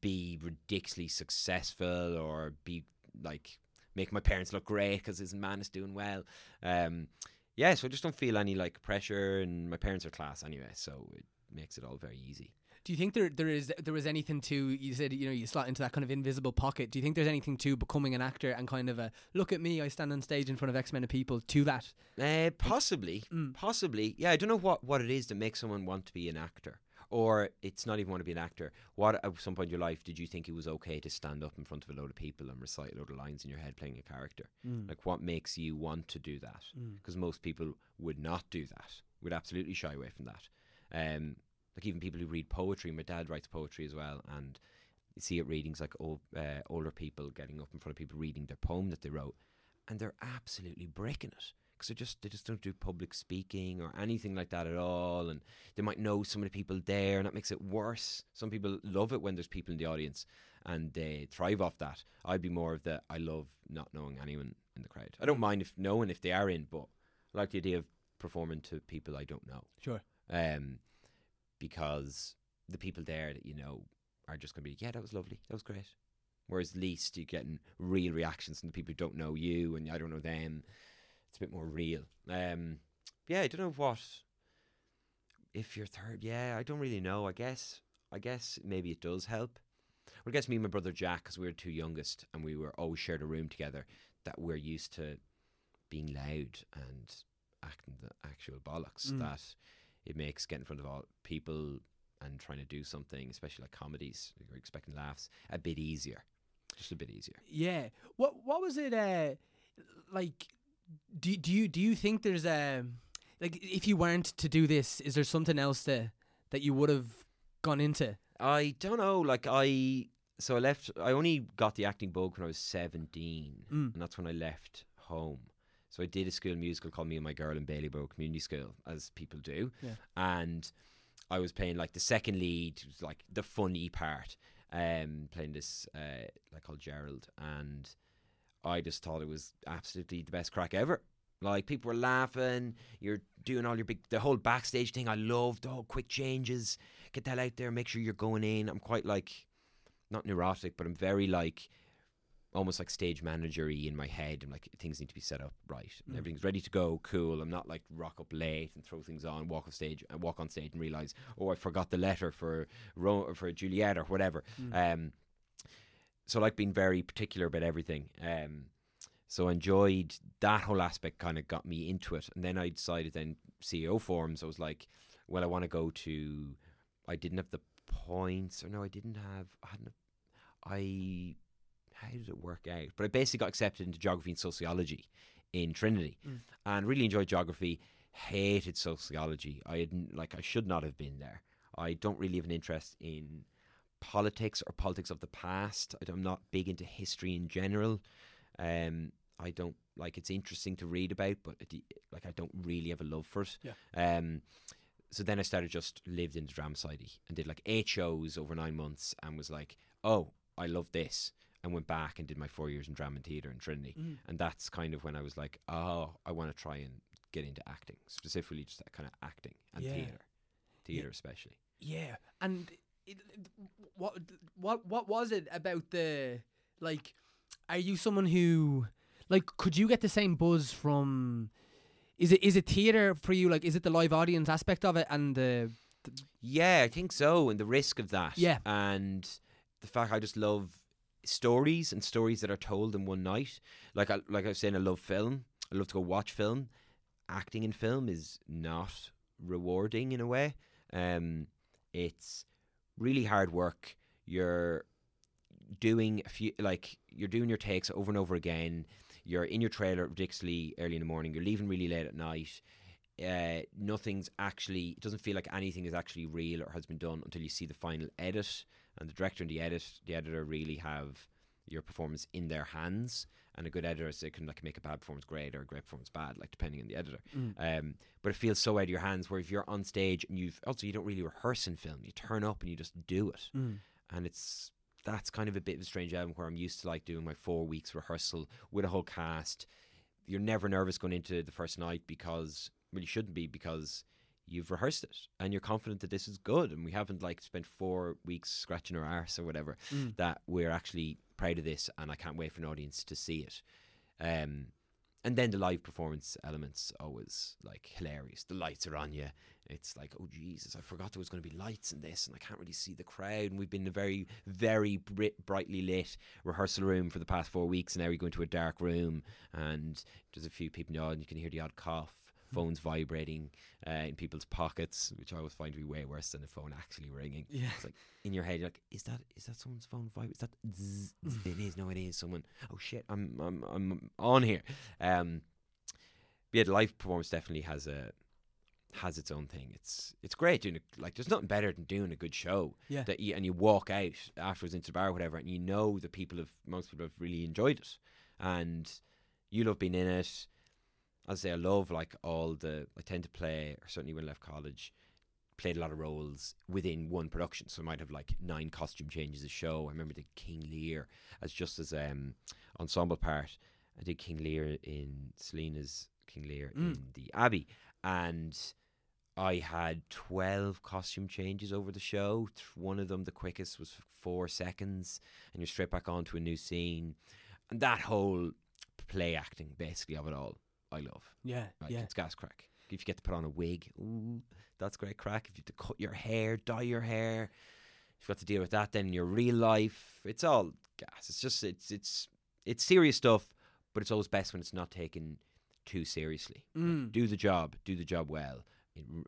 be ridiculously successful or be like make my parents look great because his man is doing well. Um, yeah, so I just don't feel any like pressure, and my parents are class anyway, so it makes it all very easy. Do you think there there is there was anything to you said you know you slot into that kind of invisible pocket? Do you think there's anything to becoming an actor and kind of a look at me, I stand on stage in front of X Men of people to that? Uh, possibly, Mm. possibly. Yeah, I don't know what, what it is that makes someone want to be an actor, or it's not even want to be an actor. What at some point in your life did you think it was okay to stand up in front of a load of people and recite a load of lines in your head playing a character? Like, what makes you want to do that? Because most people would not do that. Would absolutely shy away from that. Um, like even people who read poetry. My dad writes poetry as well, and you see at readings like old, uh, older people getting up in front of people reading their poem that they wrote, and they're absolutely breaking it because they just they just don't do public speaking or anything like that at all, and they might know some of the people there, and that makes it worse. Some people love it when there's people in the audience, and they thrive off that. I'd be more of the I love not knowing anyone in the crowd. I don't mind if knowing if they are in, but I like the idea of performing to people I don't know Sure. um, because the people there that you know are just going to be, yeah, that was lovely, that was great. Whereas at least you're getting real reactions from the people who don't know you and I don't know them. It's a bit more real. Um, yeah, I don't know what. If you're third, yeah, I don't really know. I guess, I guess maybe it does help. Well, I guess me and my brother Jack, because we were two youngest and we were always shared a room together, that we're used to being loud and acting the actual bollocks. Mm. That it makes getting in front of all people and trying to do something, especially like comedies, you're expecting laughs, a bit easier. Just a bit easier. Yeah. What what was it uh like do do you do you think there's a like if you weren't to do this, is there something else that that you would have gone into? I don't know. Like I, so I left. I only got the acting bug when I was seventeen, Mm. and that's when I left home. So I did a school musical called Me and My Girl in Bailieborough Community School, as people do, Yeah. and I was playing like the second lead, like the funny part, um, playing this uh, like called Gerald, and I just thought it was absolutely the best crack ever. Like people were laughing, you're doing all your big, the whole backstage thing. I loved all quick changes. Get that out there. Make sure you're going in. I'm quite like, not neurotic, but I'm very like, almost like stage managery in my head. I'm like things need to be set up right. Mm. Everything's ready to go. Cool. I'm not like rock up late and throw things on, walk off stage and walk on stage and realize, oh, I forgot the letter for Ro- for Juliet or whatever. Mm. Um, so like being very particular about everything. Um, so I enjoyed that whole aspect. Kind of got me into it, and then I decided then CAO forms. I was like, well, I want to go to. I didn't have the points, or no, I didn't have. I hadn't. I how did it work out? But I basically got accepted into geography and sociology in Trinity, Mm. and really enjoyed geography. Hated sociology. I didn't like. I should not have been there. I don't really have an interest in politics or politics of the past. I- I'm not big into history in general. Um, I don't like. It's interesting to read about, but it, like I don't really have a love for it. Yeah. Um, so then I started just lived in the drama society and did like eight shows over nine months and was like, oh, I love this. And went back and did my four years in drama and theatre in Trinity. Mm. And that's kind of when I was like, oh, I want to try and get into acting, specifically just that kind of acting and Yeah. theatre, theatre especially. Yeah, and it, what what what was it about the like? Are you someone who like could you get the same buzz from? Is it is it theater for you? Like, is it the live audience aspect of it and the Yeah, I think so. And the risk of that. Yeah. And the fact I just love stories and stories that are told in one night. Like I like I was saying, I love film. I love to go watch film. Acting in film is not rewarding in a way. Um, it's really hard work. You're doing a few like you're doing your takes over and over again. You're in your trailer ridiculously early in the morning. You're leaving really late at night. Uh, nothing's actually. It doesn't feel like anything is actually real or has been done until you see the final edit. And the director and the edit, the editor really have your performance in their hands. And a good editor, so can like make a bad performance great or a great performance bad, like depending on the editor. Um, but it feels so out of your hands. Where if you're on stage and you've also you don't really rehearse in film, you turn up and you just do it and it's that's kind of a bit of a strange element where I'm used to like doing my four weeks rehearsal with a whole cast. You're never nervous going into the first night because well you shouldn't be because you've rehearsed it and you're confident that this is good and we haven't like spent four weeks scratching our arse or whatever that we're actually proud of this and I can't wait for an audience to see it. Um and then the live performance elements always like hilarious. The lights are on you. it's like, oh Jesus, I forgot there was going to be lights in this, and I can't really see the crowd. And we've been in a very, very bri- brightly lit rehearsal room for the past four weeks, and now we go into a dark room, and there's a few people in the audience. You can hear the odd cough, phones vibrating uh, in people's pockets, which I always find to be way worse than the phone actually ringing. Yeah. It's like in your head, you're like, is that is that someone's phone vibe? Is that zzz, zzz? it is? No, it is someone. Oh shit, I'm I'm I'm on here. Um, but yeah, the live performance definitely has a has its own thing. It's it's great doing a, like there's nothing better than doing a good show. Yeah. That you, and you walk out afterwards into the bar or whatever, and you know the people have most people have really enjoyed it, and you love being in it. As I say, I love like all the. I tend to play, or certainly when I left college, played a lot of roles within one production. So I might have like nine costume changes a show. I remember the King Lear as just as um ensemble part. I did King Lear in Selina's King Lear Mm. in the Abbey, and I had twelve costume changes over the show. One of them, the quickest, was four seconds, and you're straight back onto a new scene. And that whole play acting, basically, of it all, I love. Yeah, Like, yeah. it's gas crack. If you get to put on a wig, ooh, that's great crack. If you have to cut your hair, dye your hair, you've got to deal with that then in your real life. It's all gas. It's just it's it's it's serious stuff, but it's always best when it's not taken too seriously. Like, Mm. do the job, do the job well,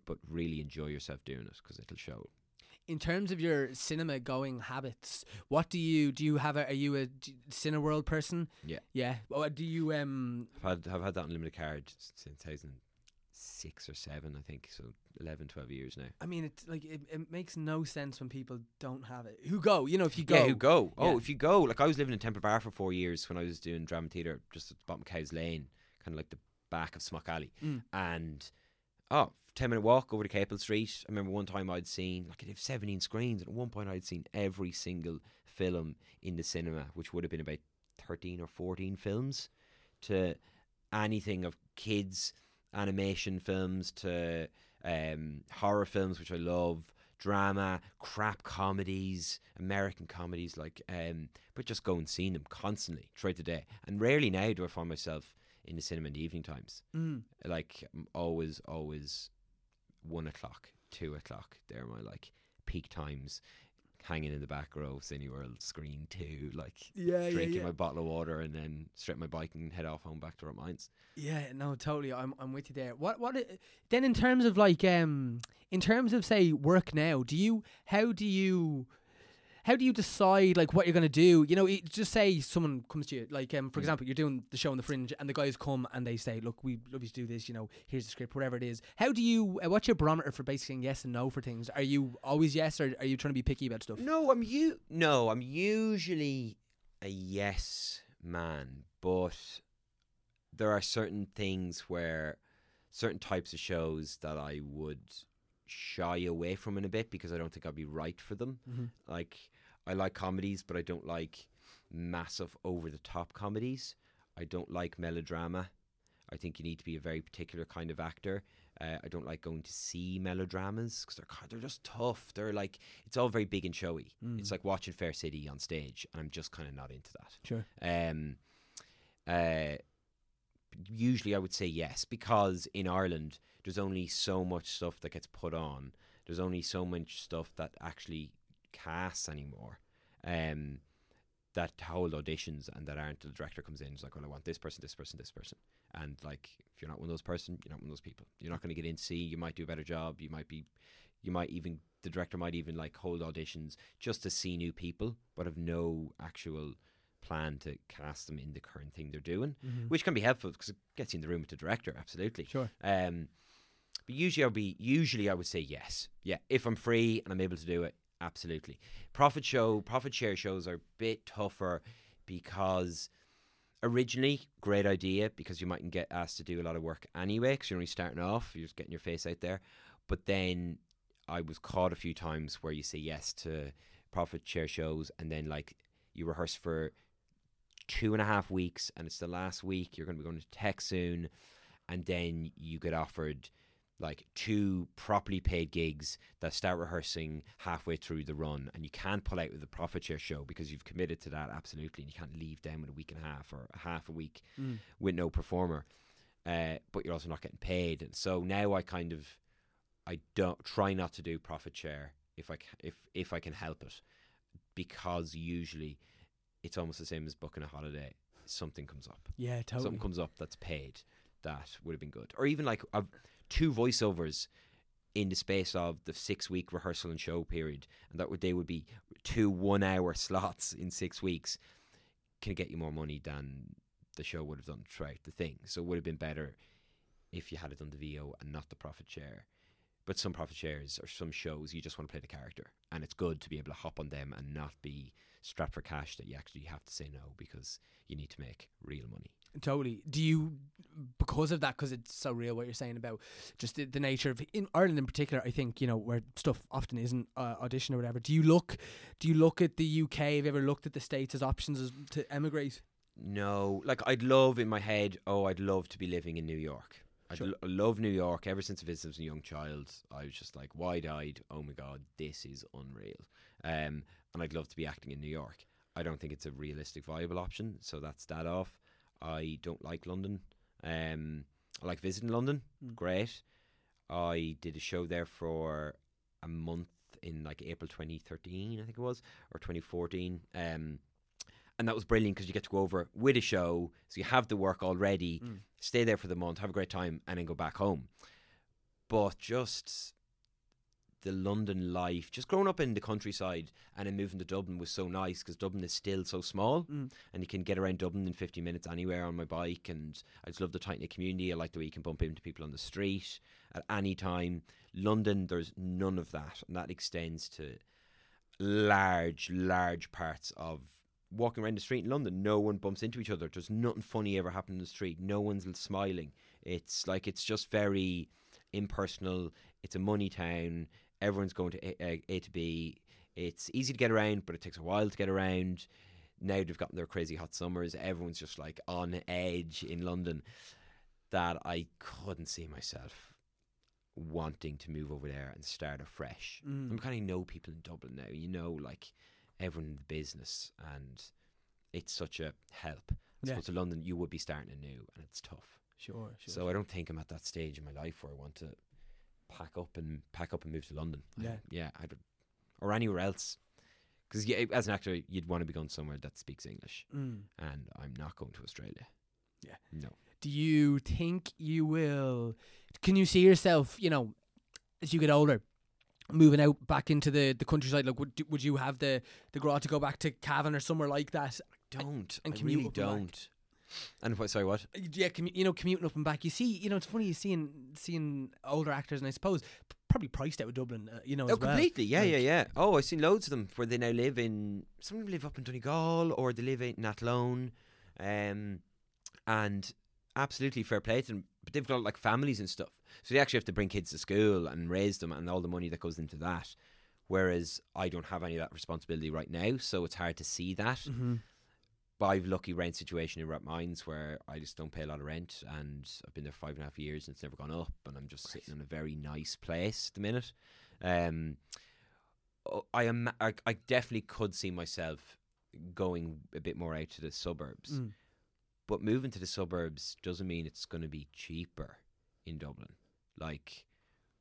but really enjoy yourself doing it because it'll show. In terms of your cinema going habits, what do you do? You have a are you a Cineworld person? Yeah. yeah. Oh, do you um? I've had, I've had that unlimited card since 2006 or 7, I think. So 11, 12 years now. I mean, it's like it, it makes no sense when people don't have it. Who go? You know, if you go, Yeah, who go? Oh, Yeah. if you go, like I was living in Temple Bar for four years when I was doing drama theatre just at the bottom of Cows Lane, kind of like the back of Smock Alley. Mm. And, oh, 10 minute walk over to Capel Street. I remember one time I'd seen, like, I have 17 screens, and at one point I'd seen every single film in the cinema, which would have been about 13 or 14 films, to anything of kids, animation films, to um, horror films, which I love, drama, crap comedies, American comedies, like, um, but just go and see them constantly throughout the day. And rarely now do I find myself in the cinema in the evening times. Mm. Like, always, always one o'clock, two o'clock. They're my like peak times. Hanging in the back row, Cineworld screen two, like Yeah, yeah, drinking yeah. my bottle of water, and then straight my bike and head off home back to Rathmines. Yeah, no, totally. I'm I'm with you there. What what then in terms of like um in terms of say work now, do you how do you how do you decide like what you're gonna do? You know, it, just say someone comes to you, like um for Mm. example, you're doing the show on the Fringe, and the guys come and they say, "Look, we love you to do this. You know, here's the script, whatever it is." How do you? Uh, what's your barometer for basically saying yes and no for things? Are you always yes, or are you trying to be picky about stuff? No, I'm you. No, I'm usually a yes man, but there are certain things where certain types of shows that I would shy away from in a bit because I don't think I'd be right for them. Mhm. Like I like comedies, but I don't like massive over the top comedies. I don't like melodrama. I think you need to be a very particular kind of actor. Uh, I don't like going to see melodramas because they're they're just tough. They're like it's all very big and showy. It's like watching Fair City on stage, and I'm just kind of not into that. Sure. Um, uh, usually I would say yes because in Ireland there's only so much stuff that gets put on. There's only so much stuff that actually casts anymore. Um, that hold auditions and that aren't the director comes in and is like, well, I want this person, this person, this person, and like if you're not one of those person, you're not one of those people. You're not going to get in. See, you might do a better job. You might be, you might even the director might even like hold auditions just to see new people, but have no actual plan to cast them in the current thing they're doing, which can be helpful because it gets you in the room with the director. Absolutely. Sure. Um, but usually I'll be usually I would say yes. Yeah, if I'm free and I'm able to do it, absolutely. Profit show, profit share shows are a bit tougher because originally great idea because you mightn't get asked to do a lot of work anyway because you're only starting off, you're just getting your face out there. But then I was caught a few times where you say yes to profit share shows and then like you rehearse for two and a half weeks and it's the last week you're going to be going to tech soon and then you get offered like two properly paid gigs that start rehearsing halfway through the run and you can't pull out with the profit share show because you've committed to that absolutely and you can't leave them with a week and a half or a half a week with no performer uh, but you're also not getting paid and so now I kind of I don't try not to do profit share if I ca- if if I can help it, because usually it's almost the same as booking a holiday. Something comes up. Yeah, totally. Something comes up that's paid that would have been good, or even like I've two voiceovers in the space of the six week rehearsal and show period, and that would they would be two one hour slots in six weeks, can get you more money than the show would have done throughout the thing. So it would have been better if you had it done the VO and not the profit share. But some profit shares or some shows you just want to play the character, and it's good to be able to hop on them and not be strapped for cash that you actually have to say no because you need to make real money. Totally. Do you, because of that, because it's so real what you're saying about just the, the nature of in Ireland in particular, I think you know where stuff often isn't uh, audition or whatever. Do you look, do you look at the UK? Have you ever looked at the states as options as, to emigrate? No, like I'd love in my head. Oh, I'd love to be living in New York. I Sure. would love New York. Ever since I visited as a young child, I was just like wide-eyed. Oh my god, this is unreal. Um, and I'd love to be acting in New York. I don't think it's a realistic, viable option. So that's that off. I don't like London. Um, I like visiting London. Mm. Great. I did a show there for a month in like April 2013, I think it was, or 2014. Um, and that was brilliant because you get to go over with a show, so you have the work already, Mm. stay there for the month, have a great time, and then go back home. But just the London life, just growing up in the countryside and then moving to Dublin was so nice because Dublin is still so small Mm. and you can get around Dublin in 50 minutes anywhere on my bike. And I just love the tight knit community. I like the way you can bump into people on the street at any time. London, there's none of that, and that extends to large, large parts of walking around the street in London. No one bumps into each other. There's nothing funny ever happening in the street. No one's smiling. It's like it's just very impersonal. It's a money town. Everyone's going to A, A, a to B. It's easy to get around, but it takes a while to get around. Now they've gotten their crazy hot summers. Everyone's just like on edge in London. That I couldn't see myself wanting to move over there and start afresh. Mm. I'm kind of know people in Dublin now. You know, like everyone in the business, and it's such a help. As Yeah. opposed to London, you would be starting anew, and it's tough. Sure, sure. So I don't think I'm at that stage in my life where I want to pack up and pack up and move to London. I- Yeah. yeah, I don't, or anywhere else. Because yeah, as an actor, you'd want to be going somewhere that speaks English, Mm. and I'm not going to Australia. Yeah. no. Do you think you will? Can you see yourself? You know, as you get older, moving out back into the, the countryside. Like, would would you have the the graw to go back to Cavan or somewhere like that? I Don't. and I commute really and don't. And what? Sorry, what? Yeah, commu- you know, commuting up and back. You see, you know, it's funny you seeing seeing older actors, and I suppose probably priced out of Dublin. Uh, you know, Oh, as well. completely. Yeah, yeah, Like- yeah. Oh, I've seen loads of them where they now live in. Some of them live up in Donegal or they live in Athlone, um, and absolutely fair play to them. But they've got like families and stuff, so they actually have to bring kids to school and raise them, and all the money that goes into that. Whereas I don't have any of that responsibility right now, so it's hard to see that. Mhm. But I've lucky rent situation in Rathmines where I just don't pay a lot of rent, and I've been there five and a half years, and it's never gone up, and I'm just sitting in a very nice place at the minute. Um, I am. I, I definitely could see myself going a bit more out to the suburbs, Mm. but moving to the suburbs doesn't mean it's going to be cheaper in Dublin. Like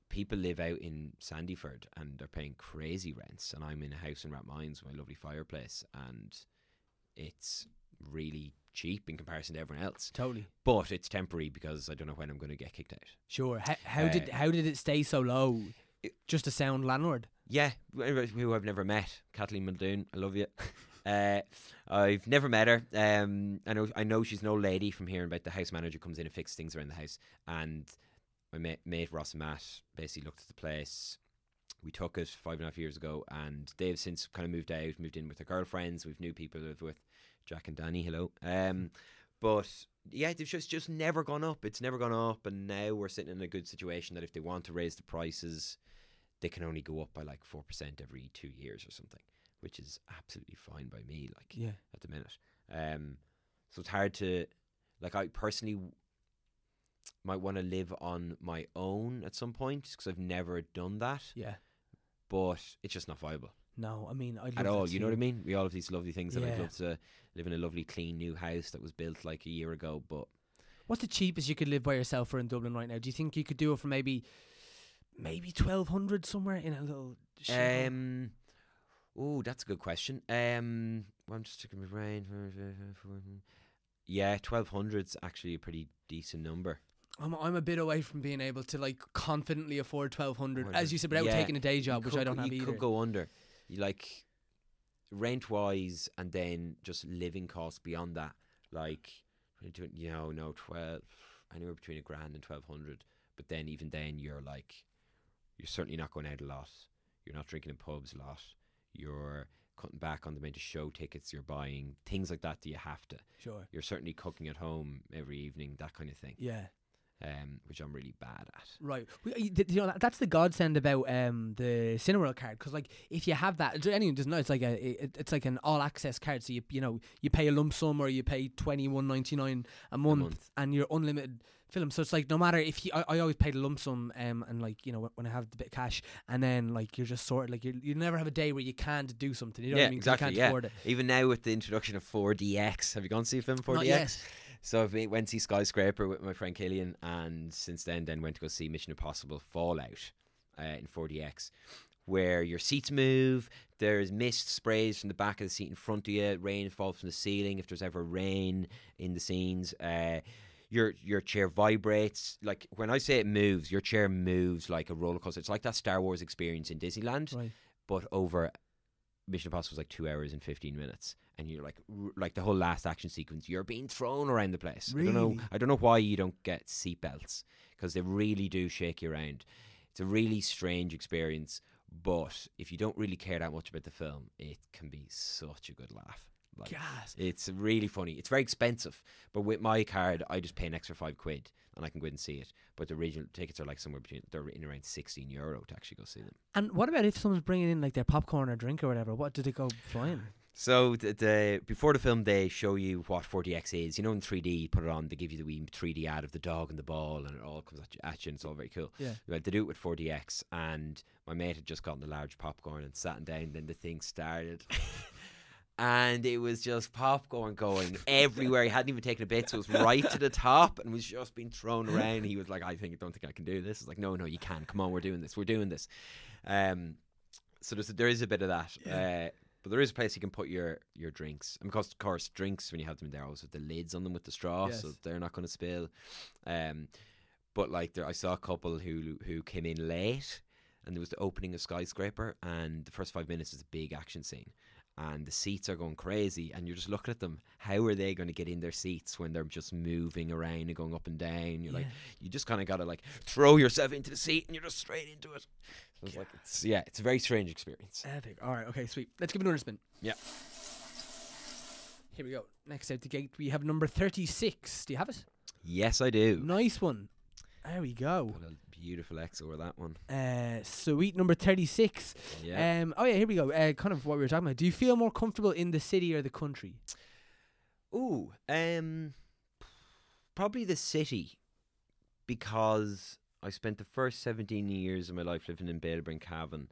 people live out in Sandyford and they're paying crazy rents, and I'm in a house in Rathmines with my lovely fireplace, and it's really cheap in comparison to everyone else. Totally. But it's temporary because I don't know when I'm going to get kicked out. Sure. How, how did Uh, how did it stay so low? it- Just a sound landlord. Yeah, who I've never met, Kathleen Muldoon. I love you. Uh, I've never met her. Um, I know I know she's an old lady from hearing about the house manager comes in and fixes things around the house. And my mate, mate Ross and Matt basically looked at the place. We took it five and a half years ago, and they've since kind of moved out, moved in with their girlfriends. We've new people live with, Jack and Danny. Hello. Um, but yeah, they've just just never gone up. It's never gone up, and now we're sitting in a good situation that if they want to raise the prices, they can only go up by like four percent every two years or something, which is absolutely fine by me. Like Yeah. at the minute, um, so it's hard to like. I personally might want to live on my own at some point because I've never done that, Yeah. But it's just not viable No, I mean, I'd at all. You know what I mean? We all have these lovely things, and I'd love to live in a lovely, clean new house that was built like a year ago. But What's the cheapest you could live by yourself for in Dublin right now? Do you think you could do it for maybe maybe twelve hundred somewhere in a little. Um, oh, that's a good question. Um, well, I'm just sticking my brain. Yeah, twelve hundred's actually a pretty decent number. I'm I'm a bit away from being able to like confidently afford twelve hundred, Or as you said, without yeah, taking a day You job, which could I don't have you either. could go under. You like rent wise, and then just living costs beyond that. Like you know, no twelve, anywhere between a grand and twelve hundred. But then even then, you're like, you're certainly not going out a lot. You're not drinking in pubs a lot. You're cutting back on the amount of show tickets you're buying. Things like that. Do you have to? Sure. You're certainly cooking at home every evening. That kind of thing. Yeah. Um, which I'm really bad at. Right. You know that's the godsend about um the Cineworld card because like if you have that, anyone doesn't know it's like a it, it's like an all access card. So you you know you pay a lump sum or you pay twenty one ninety nine a month, and you're unlimited film. So it's like no matter if you, I, I always pay a lump sum um and like you know when- I have the bit of cash and then like you're just sort of like you you never have a day where you can't do something. You know yeah, what I mean? 'Cause You exactly. can't yeah. afford it. Even now with the introduction of 4DX, have you gone to see a film 4DX? Not yet. So I went to see Skyscraper with my friend Killian, and since then, then went to go see Mission Impossible Fallout uh, in 4DX, where your seats move. There's mist sprays from the back of the seat in front of you. Rain falls from the ceiling if there's ever rain in the scenes. Uh, your your chair vibrates. Like when I say it moves, your chair moves like a roller coaster. It's like that Star Wars experience in Disneyland Right. but over Mission Impossible was like two hours and fifteen minutes, and you're like, like the whole last action sequence, you're being thrown around the place. I don't know, I don't know why you don't get seatbelts because they really do shake you around. It's a really strange experience, but if you don't really care that much about the film, it can be such a good laugh. Like, it's really funny. It's very expensive, but with my card, I just pay an extra five quid and I can go in and see it. But the regional tickets are like somewhere between they're in around sixteen euro to actually go see them. And what about if someone's bringing in like their popcorn or drink or whatever? What did it go flying? So the, the before the film, they show you what 4DX is. You know, in 3D, you put it on. They give you the wee 3D ad of the dog and the ball, and it all comes at you, at you and it's all very cool. Yeah. Well, they do it with 4DX, and my mate had just gotten a large popcorn and sat down. Then the thing started. And it was just popcorn going everywhere. He hadn't even taken a bit, so it was right to the top and was just being thrown around. He was like, "I think, don't think I can do this." It's like, "No, no, you can. Come on, we're doing this. We're doing this." Um, so there's a, there is a bit of that. Uh, but there is a place you can put your your drinks. And because of course drinks when you have them in there always with the lids on them with the straw, so they're not going to spill. Um, but like there, I saw a couple who who came in late, and there was the opening of skyscraper, and the first five minutes is a big action scene. And the seats are going crazy, and you're just looking at them. How are they going to get in their seats when they're just moving around and going up and down? You're like, you just kind of got to like throw yourself into the seat, and you're just straight into it. It's like, it's, yeah, it's a very strange experience. Epic. All right. Okay. Sweet. Let's give it another spin. Yeah. Here we go. Next out the gate, we have number thirty-six. Do you have it? Yes, I do. Nice one. There we go. What a beautiful X over that one. Uh, sweet number thirty-six. Yeah. Um. Oh yeah. Here we go. Uh, kind of what we were talking about. Do you feel more comfortable in the city or the country? Ooh, um, probably the city, because I spent the first seventeen years of my life living in Bailieborough, Cavan,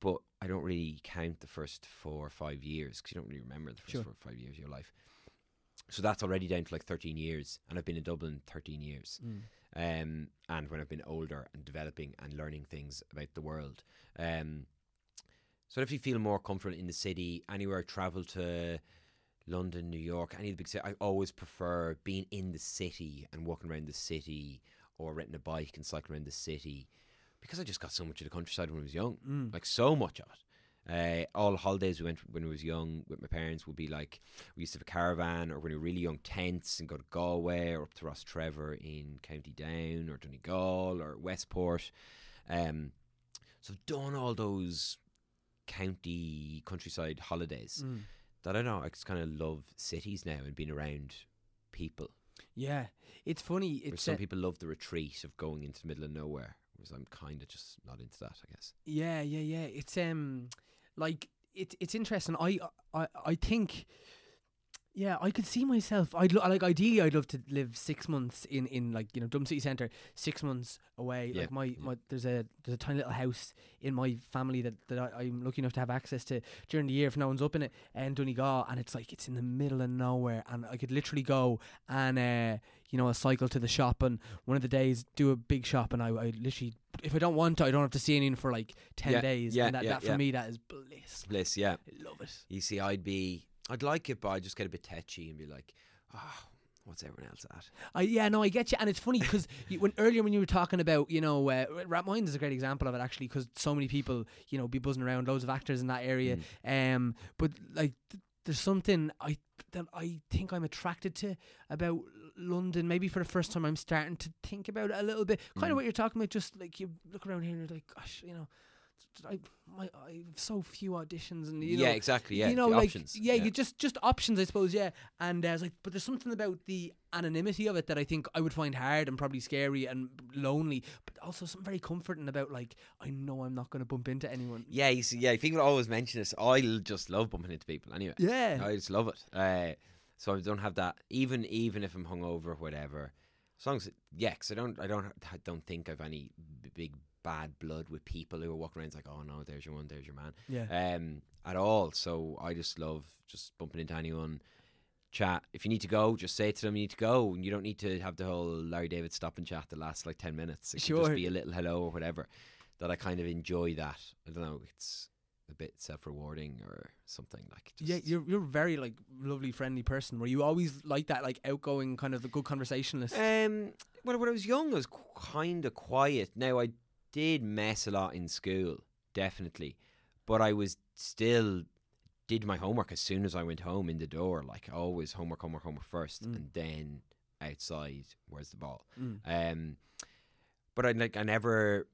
but I don't really count the first four or five years because you don't really remember the first Sure. four or five years of your life. So that's already down to like thirteen years, and I've been in Dublin thirteen years. Um, and when I've been older and developing and learning things about the world, um, so if you feel more comfortable in the city, anywhere I travel to, London, New York, any of the big cities, I always prefer being in the city and walking around the city or renting a bike and cycling around the city because I just got so much of the countryside when I was young, Mm. like so much of it. Uh, all holidays we went when I was young with my parents would be like we used to have a caravan or when we were really young tents and go to Galway or up to Rostrevor in County Down or Donegal or Westport. Um, so I've done all those county countryside holidays Mm. that I don't know. I just kind of love cities now and being around people. Yeah. It's funny. It's some uh, people love the retreat of going into the middle of nowhere, whereas I'm kind of just not into that. I guess. Yeah, yeah, yeah. It's um like it's it's interesting. I I I think Yeah, I could see myself. I'd lo- like ideally, I'd love to live six months in, in like you know Drum City Centre, six months away. Yeah, Like my, my there's a there's a tiny little house in my family that, that I, I'm lucky enough to have access to during the year if no one's up in it and Donegal, and it's like it's in the middle of nowhere, and I could literally go and uh, you know I cycle to the shop and one of the days do a big shop, and I, I literally if I don't want to, I don't have to see anyone for like ten Yeah, days. yeah, and that, yeah, that for me that is bliss. Bliss, yeah. I love it. You see, I'd be, I'd like it, but I'd just get a bit tetchy and be like, oh, what's everyone else at? I yeah, no, I get you, and it's funny because when earlier when you were talking about you know uh, Rathmines is a great example of it actually because so many people you know be buzzing around, loads of actors in that area, um, but like th- there's something I that I think I'm attracted to about London. Maybe for the first time, I'm starting to think about it a little bit. Kind of what you're talking about, just like you look around here and you're like, gosh, you know. I, my, I have so few auditions and you know yeah, exactly. Yeah, you know, the like options. yeah, you just just options, I suppose. Yeah, and uh, I was like, but there's something about the anonymity of it that I think I would find hard and probably scary and lonely, but also something very comforting about like I know I'm not going to bump into anyone. Yeah, you see, yeah, people always mention this. I just love bumping into people anyway. Yeah, I just love it. Uh, so I don't have that. Even even if I'm hungover or whatever, as long as it, yeah, 'cause I don't I don't I don't think I've any b- big bad blood with people who are walking around it's like oh no there's your one there's your man yeah, um at all. So I just love just bumping into anyone. Chat. If you need to go, just say to them you need to go. And you don't need to have the whole Larry David stop and chat that lasts like ten minutes. It Sure. just be a little hello or whatever. That I kind of enjoy that. I don't know. It's a bit self rewarding or something like. Just, yeah. You're you're a very like lovely, friendly person. Were you always like that, like outgoing, kind of a good conversationalist? Um, well, when I was young, I was kind of quiet. Now, I did mess a lot in school, definitely, but I was still did my homework as soon as I went home in the door. Like always, homework, homework, homework first, Mm. and then outside. Where's the ball? Mm. Um, but I like I never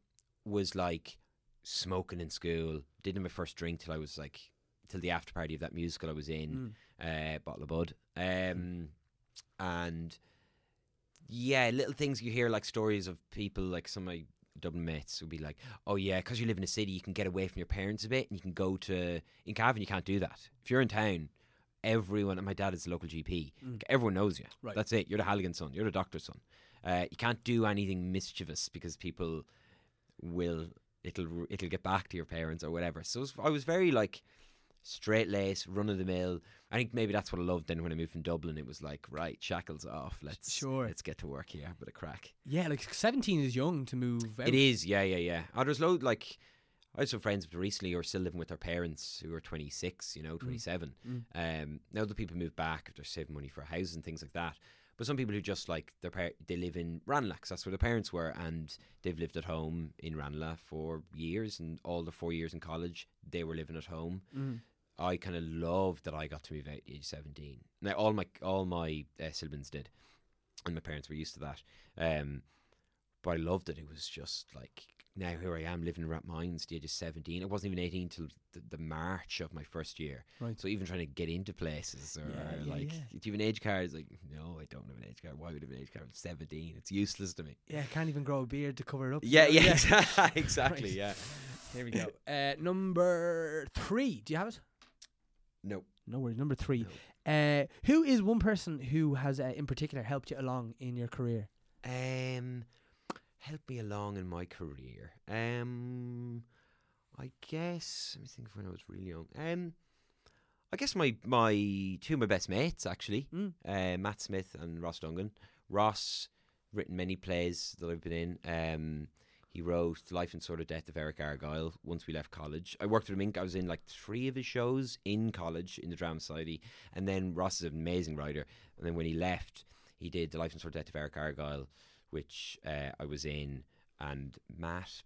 was like smoking in school. Didn't have my first drink till I was like till the after party of that musical I was in Mm. uh, bottle of bud. Um, and yeah, little things you hear like stories of people like some of my Dublin mates would be like, "Oh yeah, because you live in a city, you can get away from your parents a bit, and you can go to in Cavan. You can't do that. If you're in town, everyone. And my dad is the local GP. Mm. Everyone knows you. Right. That's it. You're the Halligan son. You're the doctor's son. Uh, you can't do anything mischievous because people will it'll it'll get back to your parents or whatever. So I was very like straight lace, run of the mill. I think maybe that's what I loved. Then when I moved from Dublin, it was like right, shackles off. Let's Sure. let's get to work here. Bit of crack. Yeah, like 17 is young to move. Out. It is, yeah, yeah, yeah. Oh, there's load like I had some friends recently who are still living with their parents who are 26, you know, 27. Mm. Um, now the people move back, they're saving money for a house and things like that. But some people who just like their par- they live in Ranelagh, 'cause that's where their parents were, and they've lived at home in Ranelagh for years, and all the four years in college they were living at home. Mm. I kind of loved that I got to move out at age seventeen. Now all my all my uh, siblings did, and my parents were used to that. Um, but I loved it. It was just like now here I am living in Mines, the age of seventeen. I wasn't even eighteen till the, the March of my first year. Right. So even trying to get into places or Yeah, yeah, like, yeah. do you have an age card? It's like, no, I don't have an age card. Why would I have an age card? I'm seventeen. It's useless to me. Yeah, I can't even grow a beard to cover it up. Yeah, yeah, exactly. Right. Yeah. Here we go. Uh, number three. Do you have it? No. No worries. Number three. Uh, who is one person who has, uh, in particular, helped you along in your career? Um, help me along in my career. Um, I guess. Let me think of when I was really young. Um, I guess my my two of my best mates actually, Mm. uh, Matt Smith and Ross Dungan. Ross written many plays that I've been in. Um, he wrote The Life and Sort of Death of Eric Argyle once we left college. I worked with him in, I was in like three of his shows in college in the Drama Society. And then Ross is an amazing writer. And then when he left, he did The Life and Sort of Death of Eric Argyle, which uh, I was in. And Matt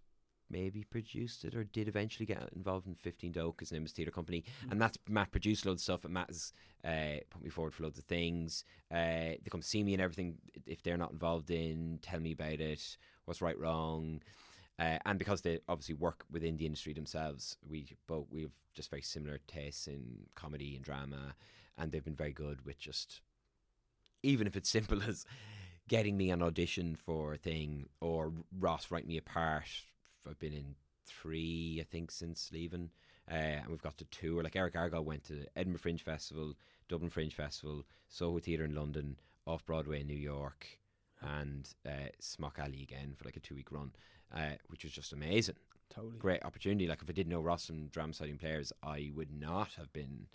maybe produced it or did eventually get involved in 15th Oak, his name was Theatre Company. And Matt, Matt produced loads of stuff. And Matt has uh, put me forward for loads of things. Uh, they come see me and everything. If they're not involved in, tell me about it. What's right, wrong. Uh, and because they obviously work within the industry themselves, we both we have just very similar tastes in comedy and drama, and they've been very good with just even if it's simple as getting me an audition for a thing or Ross write me a part. I've been in three, I think, since leaving. uh, and we've got to tour. Like Eric Argyle went to Edinburgh Fringe Festival, Dublin Fringe Festival, Soho Theatre in London, Off Broadway in New York, and uh, Smock Alley again for like a two week run, uh, which was just amazing. Totally. Great opportunity. Like if I didn't know Ross and Dram Siding Players, I would not have been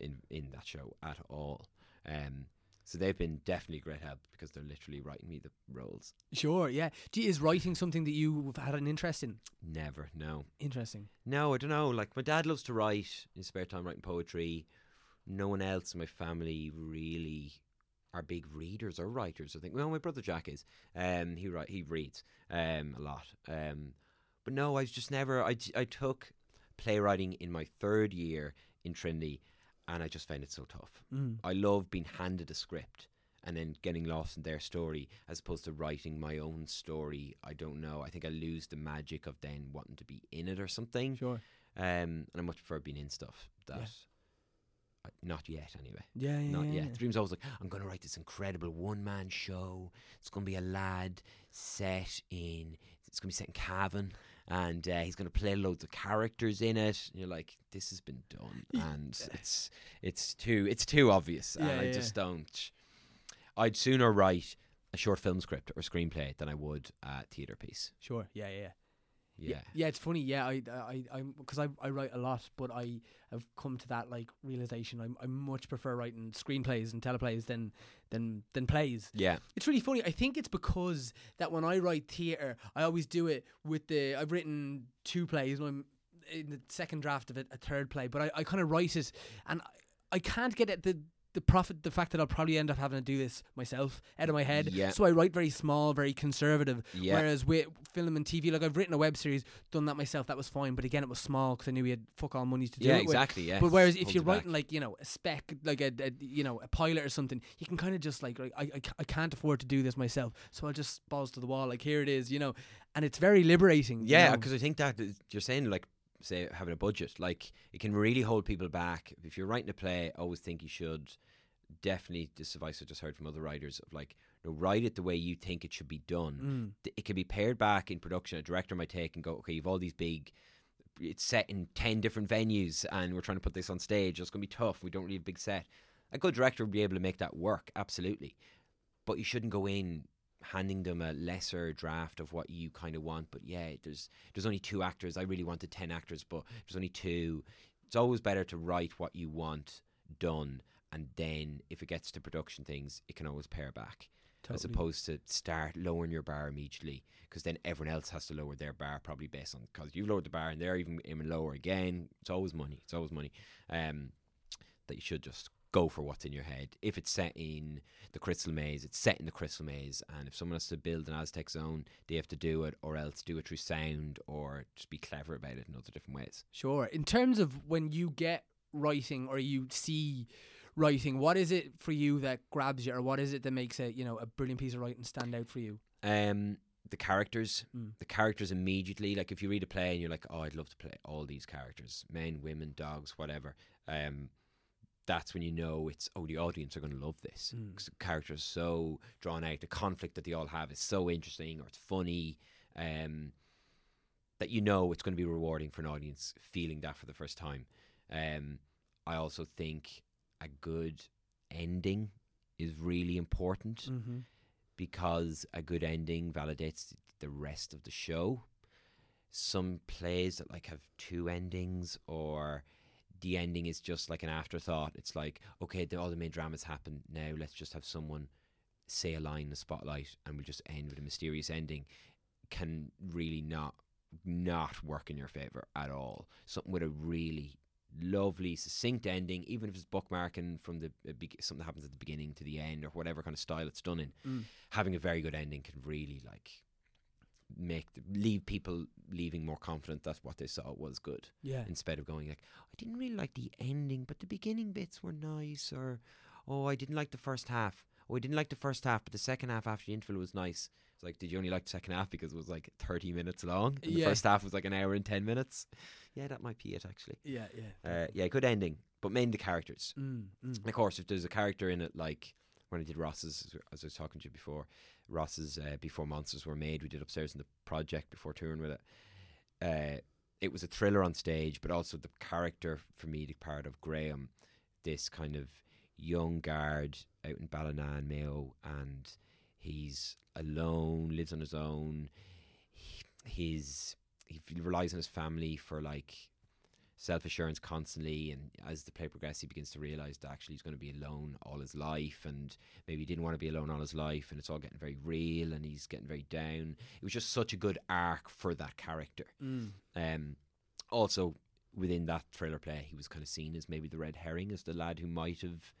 in in that show at all. Um, so they've been definitely great help because they're literally writing me the roles. Sure. Yeah. You- Is writing something that you've had an interest in? Never, no. Interesting. No, I don't know. Like my dad loves to write in spare time, writing poetry. No one else in my family really are big readers or writers. I think. Well, my brother Jack is. Um, he write he reads um a lot. Um, but no, I was just never. I, I took playwriting in my third year in Trinity, and I just found it so tough. Mm. I love being handed a script and then getting lost in their story as opposed to writing my own story. I don't know. I think I lose the magic of then wanting to be in it or something. Sure. Um, and I much prefer being in stuff that. Yeah. Not yet, anyway. Yeah. Yeah. Not yeah, yet. yeah. Dream's always like, I'm going to write this incredible one man show. It's going to be a lad set in, it's going to be set in Cavan, and uh, he's going to play loads of characters in it. And you're like, this has been done, and it's it's too it's too obvious, and I yeah, just don't. I'd sooner write a short film script or screenplay than I would a theatre piece. Sure. Yeah. Yeah. Yeah. Yeah, it's funny. Yeah, I, uh, I, I, because I, I write a lot, but I have come to that like realization. I, I much prefer writing screenplays and teleplays than, than, than plays. Yeah. It's really funny. I think it's because that when I write theatre, I always do it with the. I've written two plays. and I'm in the second draft of it, a third play, but I, I kind of write it, and I, I can't get at the. The profit, the fact that I'll probably end up having to do this myself out of my head. Yeah. So I write very small, very conservative. Yeah. Whereas with film and TV, like I've written a web series, done that myself. That was fine, but again, it was small because I knew we had fuck all money to do Yeah, it with. exactly. Yeah. But whereas if Holds you're you back. writing like you know a spec, like a, a you know a pilot or something, you can kind of just like, like I, I I can't afford to do this myself, so I'll just balls to the wall. Like here it is, you know, and it's very liberating. you Yeah, know. because I think that you're saying like say having a budget, like it can really hold people back. If you're writing a play, I always think you should definitely this advice I just heard from other writers of like no, write it the way you think it should be done. Mm. It can be pared back in production. A director might take and go, okay, you've all these big. It's set in ten different venues, and we're trying to put this on stage. It's going to be tough. We don't really have a big set. A good director would be able to make that work, absolutely. But you shouldn't go in handing them a lesser draft of what you kind of want. But yeah, there's there's only two actors. I really wanted ten actors, but there's only two. It's always better to write what you want done, and then if it gets to production things, it can always pare back. As opposed to start lowering your bar immediately, because then everyone else has to lower their bar probably based on because you've lowered the bar and they're even even lower again. It's always money. It's always money. Um, that you should just go for what's in your head. If it's set in the Crystal Maze, it's set in the Crystal Maze. And if someone has to build an Aztec zone, they have to do it, or else do it through sound, or just be clever about it in other different ways. Sure. In terms of when you get writing or you see writing, what is it for you that grabs you, or what is it that makes a you know a brilliant piece of writing stand out for you? Um, the characters, Mm. the characters immediately. Like if you read a play and you're like, oh, I'd love to play all these characters, men, women, dogs, whatever. Um, that's when you know it's oh the audience are going to love this Mm. 'Cause the characters so drawn out. The conflict that they all have is so interesting or it's funny. Um, that you know it's going to be rewarding for an audience feeling that for the first time. Um, I also think a good ending is really important Mm-hmm. because a good ending validates the rest of the show. Some plays that like have two endings or the ending is just like an afterthought. It's like, okay, the, all the main dramas happen now. Let's just have someone say a line in the spotlight and we'll just end with a mysterious ending. Can really not not work in your favor at all. Something with a really lovely, succinct ending, even if it's bookmarking from the uh, be- something that happens at the beginning to the end or whatever kind of style it's done in. Mm. Having a very good ending can really like make the, leave people leaving more confident that what they saw was good Yeah. instead of going like I didn't really like the ending, but the beginning bits were nice, or oh I didn't like the first half. Oh, I didn't like the first half, but the second half after the interval was nice. It's like, did you only like the second half because it was like thirty minutes long, and the first half was like an hour and ten minutes? Yeah, that might be it actually. Yeah. Yeah. Uh, yeah, good ending, but mainly the characters. Mm, mm. Of course, if there's a character in it, like when I did Ross's, as I was talking to you before, Ross's uh, Before Monsters Were Made, we did upstairs in the project before touring with it. Uh, it was a thriller on stage, but also the character for me, the part of Graham, this kind of young guard out in Ballinan, Mayo, and he's alone, lives on his own. He, he's he relies on his family for like self assurance constantly, and as the play progresses, he begins to realize that actually he's going to be alone all his life, and maybe he didn't want to be alone all his life, and it's all getting very real, and he's getting very down. It was just such a good arc for that character. Um, also within that thriller play, he was kind of seen as maybe the red herring, as the lad who might have.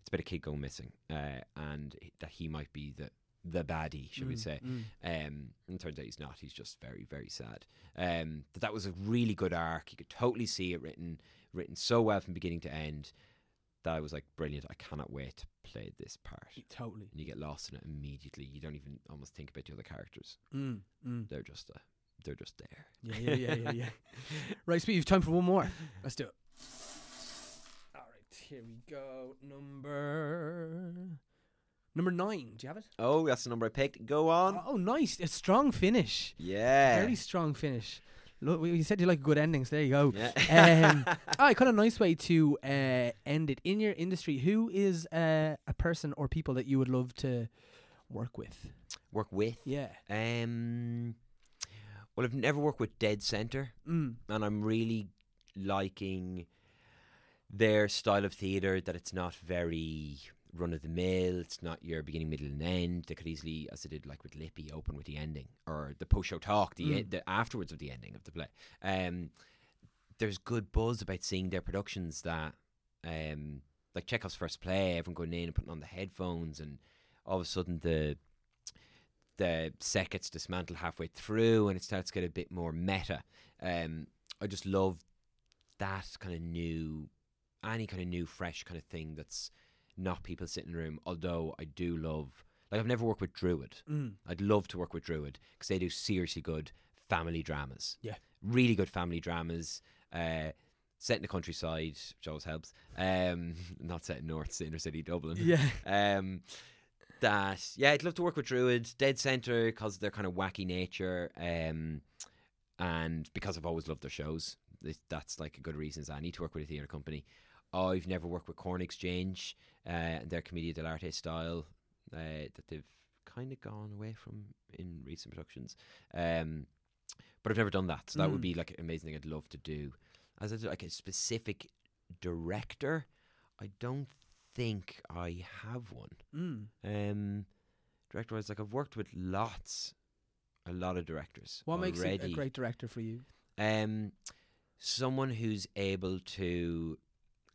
It's about a kid going missing, uh, and that he might be the the baddie, should we say? Um, and turns out he's not. He's just very, very sad. Um, but that was a really good arc. You could totally see it written, written so well from beginning to end. That I was like brilliant. I cannot wait to play this part. Totally. And you get lost in it immediately. You don't even almost think about the other characters. Mm, mm. They're just, uh, they're just there. Yeah, yeah, yeah, yeah, yeah. right, Speed, you've time for one more. Let's do it. All right, here we go. Number number nine. Do you have it? Oh, that's the number I picked. Go on. Oh, nice. A strong finish. Yeah. Very strong finish. Look, you said you like good endings. There you go. Yeah. um, all right, kind of nice way to uh, end it. In your industry, who is uh, a person or people that you would love to work with? Work with. Yeah. Um. Well, I've never worked with Dead Center, Mm. and I'm really liking their style of theatre. That it's not very run of the mill. It's not your beginning, middle, and end. They could easily, as they did, like with Lippy, open with the ending or the post show talk, the, Mm. the afterwards of the ending of the play. Um, there's good buzz about seeing their productions that, um, like Chekhov's first play, everyone going in and putting on the headphones, and all of a sudden the the set gets dismantled halfway through, and it starts to get a bit more meta. Um, I just love that kind of new, any kind of new, fresh kind of thing that's not people sitting in a room. Although I do love, like I've never worked with Druid. Mm. I'd love to work with Druid because they do seriously good family dramas. Yeah. really good family dramas. Uh, set in the countryside, which always helps. Um, not set in North inner city Dublin. Yeah. Um, that yeah, I'd love to work with Druid, Dead Center, because their kind of wacky nature. Um, and because I've always loved their shows, that's like a good reason as need to work with a theatre company. I've never worked with Corn Exchange uh, and their Commedia dell'arte style uh, that they've kind of gone away from in recent productions. Um, but I've never done that, so that would Mm. be like an amazing thing I'd love to do. As a, like a specific director, I don't think I have one. Mm. Um, director wise, like I've worked with lots, a lot of directors. What makes already. it a great director for you? Um, someone who's able to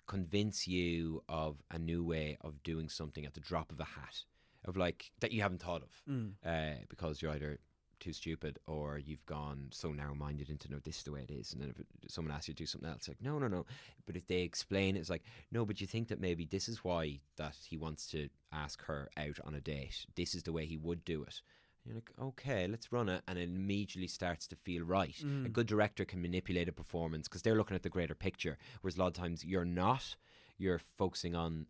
convince you of a new way of doing something at the drop of a hat, of like that you haven't thought of, Mm. uh, because you're either too stupid or you've gone so narrow-minded into no, this is the way it is, and then if someone asks you to do something else, like no, no, no. But if they explain it, it's like no, but you think that maybe this is why that he wants to ask her out on a date. This is the way he would do it. You're like, okay, let's run it, and it immediately starts to feel right. A Mm. good director can manipulate a performance because they're looking at the greater picture, whereas a lot of times you're not. You're focusing on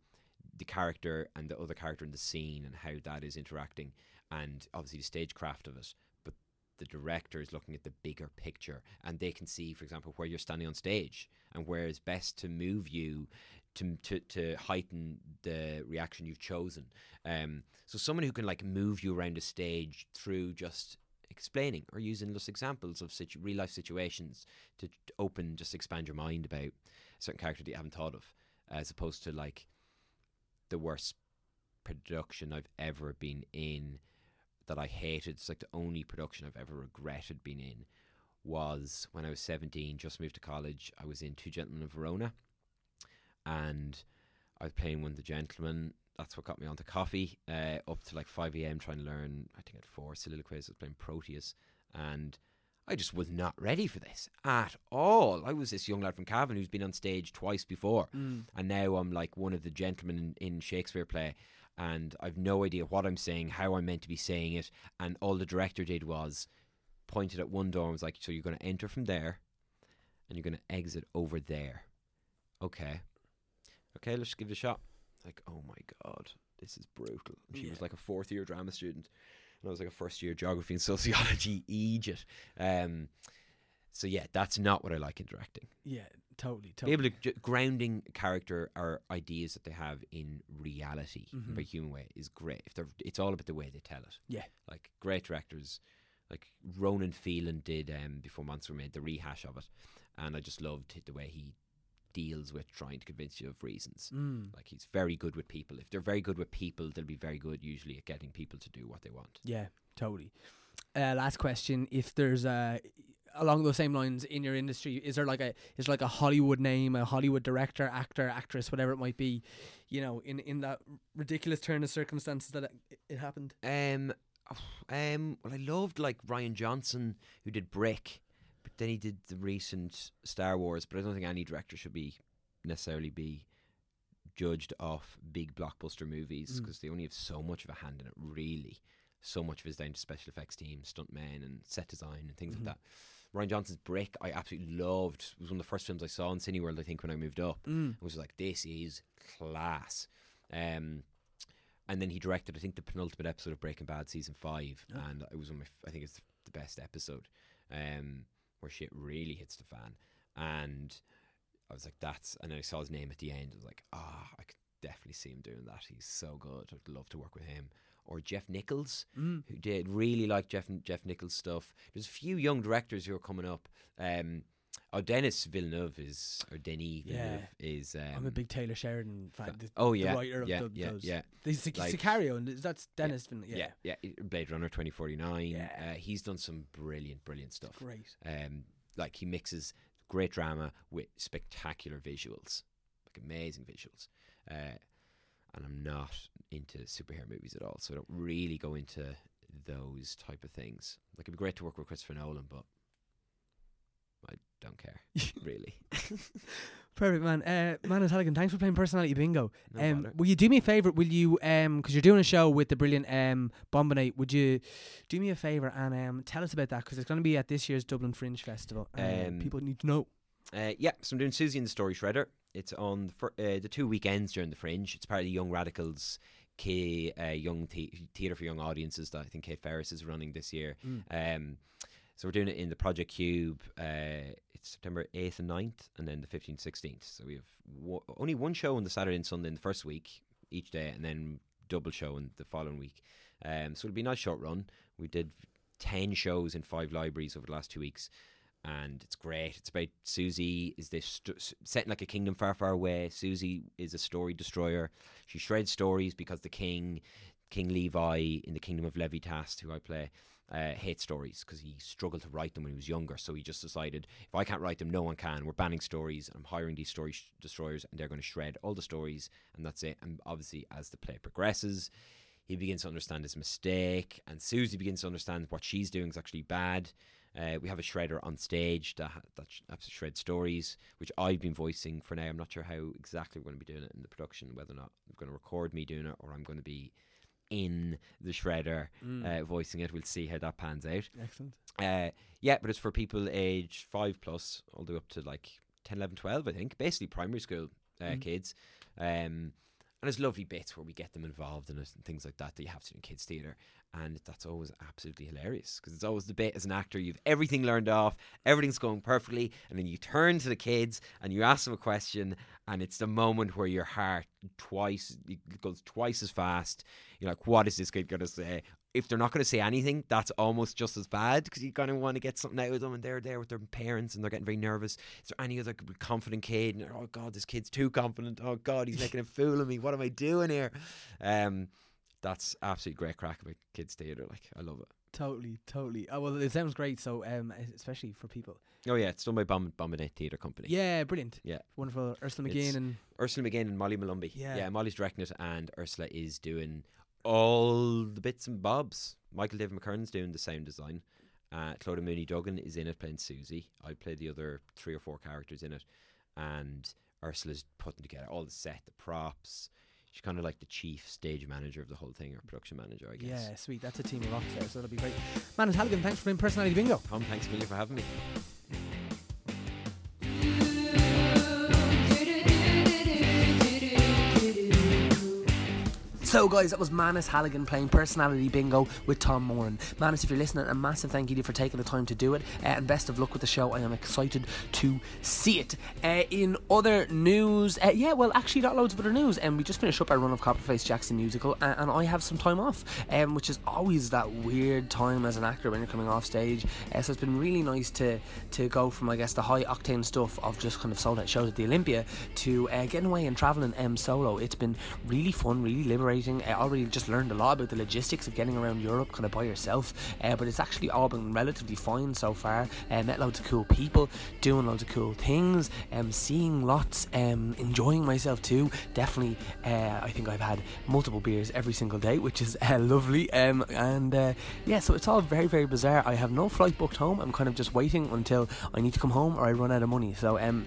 the character and the other character in the scene and how that is interacting, and obviously the stagecraft of it. But the director is looking at the bigger picture, and they can see, for example, where you're standing on stage and where is best to move you to to, to heighten the reaction you've chosen. Um, so someone who can like move you around a stage through just explaining or using just examples of situ- real life situations to, to open, just expand your mind about a certain character that you haven't thought of, as opposed to like the worst production I've ever been in that I hated. It's like the only production I've ever regretted being in was when I was 17, just moved to college. I was in Two Gentlemen of Verona and I was playing one of the gentlemen. That's what got me onto coffee. Uh, up to like 5 a.m. trying to learn, I think at four soliloquies. I was playing Proteus and I just was not ready for this at all. I was this young lad from Cavan who's been on stage twice before Mm. and now I'm like one of the gentlemen in, in Shakespeare play, and I've no idea what I'm saying, how I'm meant to be saying it, and all the director did was pointed at one door and was like, "So you're going to enter from there, and you're going to exit over there." Okay, okay, let's give it a shot. Like, oh my god, this is brutal. And She was like a fourth year drama student, and I was like a first year geography and sociology. Egypt. Um, So yeah, that's not what I like in directing. Yeah, totally, Be able to ju- grounding character or ideas that they have in reality, Mhm. by human way, is great. If they're, it's all about the way they tell it. Yeah. like great directors, like Ronan Phelan did um, before Monster made the rehash of it, and I just loved the way he deals with trying to convince you of reasons. Mm. Like he's very good with people. If they're very good with people, they'll be very good usually at getting people to do what they want. Yeah, totally. Uh, last question: If there's uh, along those same lines in your industry, is there like a is like a Hollywood name, a Hollywood director, actor, actress, whatever it might be, you know, in in that ridiculous turn of circumstances that it, it happened? Um, um, well, I loved like Rian Johnson who did Brick, but then he did the recent Star Wars. But I don't think any director should be necessarily be judged off big blockbuster movies Mm. because they only have so much of a hand in it. Really, so much of it is down to special effects team, stuntmen, and set design and things Mhm. like that. Rian Johnson's Brick, I absolutely loved. It was one of the first films I saw in Cineworld. I think when I moved up. Mm. I was like, this is class. Um, and then he directed, I think, the penultimate episode of Breaking Bad season five, Oh. and it was one of my, I think it's the best episode, um, where shit really hits the fan. And I was like, that's, and then I saw his name at the end. I was like, ah, I could definitely see him doing that. He's so good. I'd love to work with him. Or Jeff Nichols, Mm. who did really like Jeff Jeff Nichols stuff. There's a few young directors who are coming up. Um, oh, Dennis Villeneuve is or Denis Villeneuve is. Um, I'm a big Taylor Sheridan fan. fa- The, oh the yeah, writer of yeah, the, yeah, those. yeah, The Sic- Like- Sicario, and that's Dennis. Yeah, yeah, yeah, Blade Runner 2049. Yeah. Uh, he's done some brilliant, brilliant stuff. great. Um, like he mixes great drama with spectacular visuals, like amazing visuals. Uh, and I'm not into superhero movies at all, so I don't really go into those type of things. Like it'd be great to work with Christopher Nolan, but I don't care really. Perfect, man. Uh, Manus Halligan, thanks for playing personality bingo. No um, will you do me a favor? Will you, um, because you're doing a show with the brilliant um Bombinate, would you do me a favor and um tell us about that? Because it's going to be at this year's Dublin Fringe Festival. and Um, people need to know. Uh, yeah, so I'm doing Susie and the Story Shredder. It's on the, fir- uh, the two weekends during the Fringe. It's part of the Young Radicals K uh, Young the- Theatre for Young Audiences that I think Kate Ferris is running this year. Mm. Um, so we're doing it in the Project Cube. Uh, it's September 8th and 9th, and then the 15th, 16th. So we have wo- only one show on the Saturday and Sunday in the first week each day, and then double show in the following week. Um, so it'll be a nice short run. We did 10 shows in five libraries over the last two weeks and it's great. It's about Susie is this st- set like a kingdom far, far away. Susie is a story destroyer. She shreds stories because the king, King Levi in the kingdom of Levitas, who I play, uh, hates stories because he struggled to write them when he was younger. So he just decided if I can't write them, no one can. We're banning stories. And I'm hiring these story sh- destroyers, and they're going to shred all the stories, and that's it. And obviously, as the play progresses. He begins to understand his mistake, and Susie begins to understand what she's doing is actually bad. Uh, we have a shredder on stage that ha- that sh- has to shred stories, which I've been voicing for now. I'm not sure how exactly we're going to be doing it in the production, whether or not I'm going to record me doing it or I'm going to be in the shredder Mm. uh, voicing it. We'll see how that pans out. Excellent. Uh, yeah, but it's for people aged five plus, all the way up to like 10, 11, 12, I think. Basically, primary school uh, Mhm. kids. Um, and there's lovely bits where we get them involved in it and things like that that you have to do in kids' theatre. And that's always absolutely hilarious because it's always the bit as an actor, you've everything learned off, everything's going perfectly, and then you turn to the kids and you ask them a question, and it's the moment where your heart twice goes twice as fast. You're like, what is this kid going to say? If they're not going to say anything, that's almost just as bad because you kind of want to get something out of them, and they're there with their parents and they're getting very nervous. Is there any other confident kid? And oh God, this kid's too confident. Oh God, he's making a fool of me. What am I doing here? Um, that's absolutely great crack about kids theatre. Like I love it. Totally, totally. Oh, well, it sounds great. So, um, especially for people. Oh yeah, it's done by Bomb Bombinate Theatre Company. Yeah, brilliant. Yeah. Wonderful. Ursula McGinn and Ursula McGinn and Molly Malumbi. Yeah. yeah, Molly's directing it, and Ursula is doing all the bits and bobs. Michael David McKern's doing the sound design. Uh, Clodagh Mooney Duggan is in it playing Susie. I play the other three or four characters in it, and Ursula's putting together all the set, the props. She's kind of like the chief stage manager of the whole thing, or production manager, I guess. yeah, sweet. That's a team of rocks there, so that'll be great. Manus Halligan, thanks for playing personality bingo. Tom, thanks a million for having me. So, guys, that was Manus Halligan playing Personality Bingo with Tom Moran. Manus, if you're listening, a massive thank you to you for taking the time to do it, uh, and best of luck with the show. I am excited to see it. Uh, in other news, uh, yeah, well, actually, not loads of other news. And um, we just finished up our run of Copperface Jacks the musical, uh, and I have some time off, um, which is always that weird time as an actor when you're coming off stage. Uh, so it's been really nice to to go from, I guess, the high octane stuff of just kind of sold out shows at the Olympia to uh, getting away and traveling um, solo. It's been really fun, really liberating. I already just learned a lot about the logistics of getting around Europe kind of by yourself, uh, but it's actually all been relatively fine so far. Uh, met loads of cool people, doing loads of cool things, um, seeing lots, um, enjoying myself too. Definitely, uh, I think I've had multiple beers every single day, which is uh, lovely. Um, and uh, yeah, so it's all very, very bizarre. I have no flight booked home. I'm kind of just waiting until I need to come home or I run out of money. So um,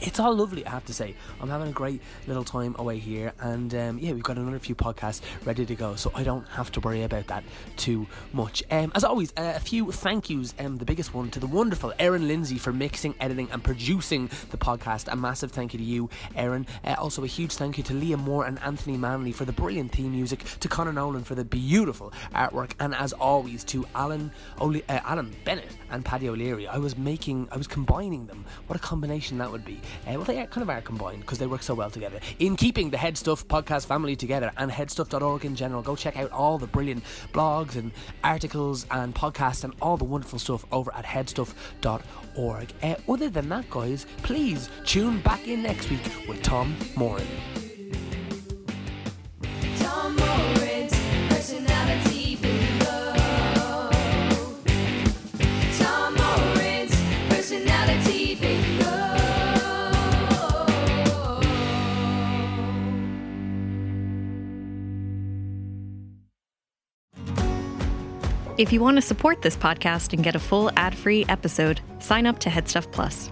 it's all lovely, I have to say. I'm having a great little time away here, and um, yeah, we've got another few podcasts ready to go, so I don't have to worry about that too much. Um, as always, uh, a few thank yous. Um, the biggest one to the wonderful Erin Lindsay for mixing, editing, and producing the podcast. A massive thank you to you, Erin. Uh, also, a huge thank you to Liam Moore and Anthony Manley for the brilliant theme music, to Connor Nolan for the beautiful artwork, and as always, to Alan, O'Le- uh, Alan Bennett and Paddy O'Leary. I was making, I was combining them. What a combination that would be. Uh, well, they kind of are combined because they work so well together. In keeping the Head Stuff podcast family together and headstuff.org in general, go check out all the brilliant blogs and articles and podcasts and all the wonderful stuff over at headstuff.org. Uh, other than that, guys, please tune back in next week with Tom Moran. Tom personality bingo. Tom personality If you want to support this podcast and get a full ad free episode, sign up to Headstuff Plus.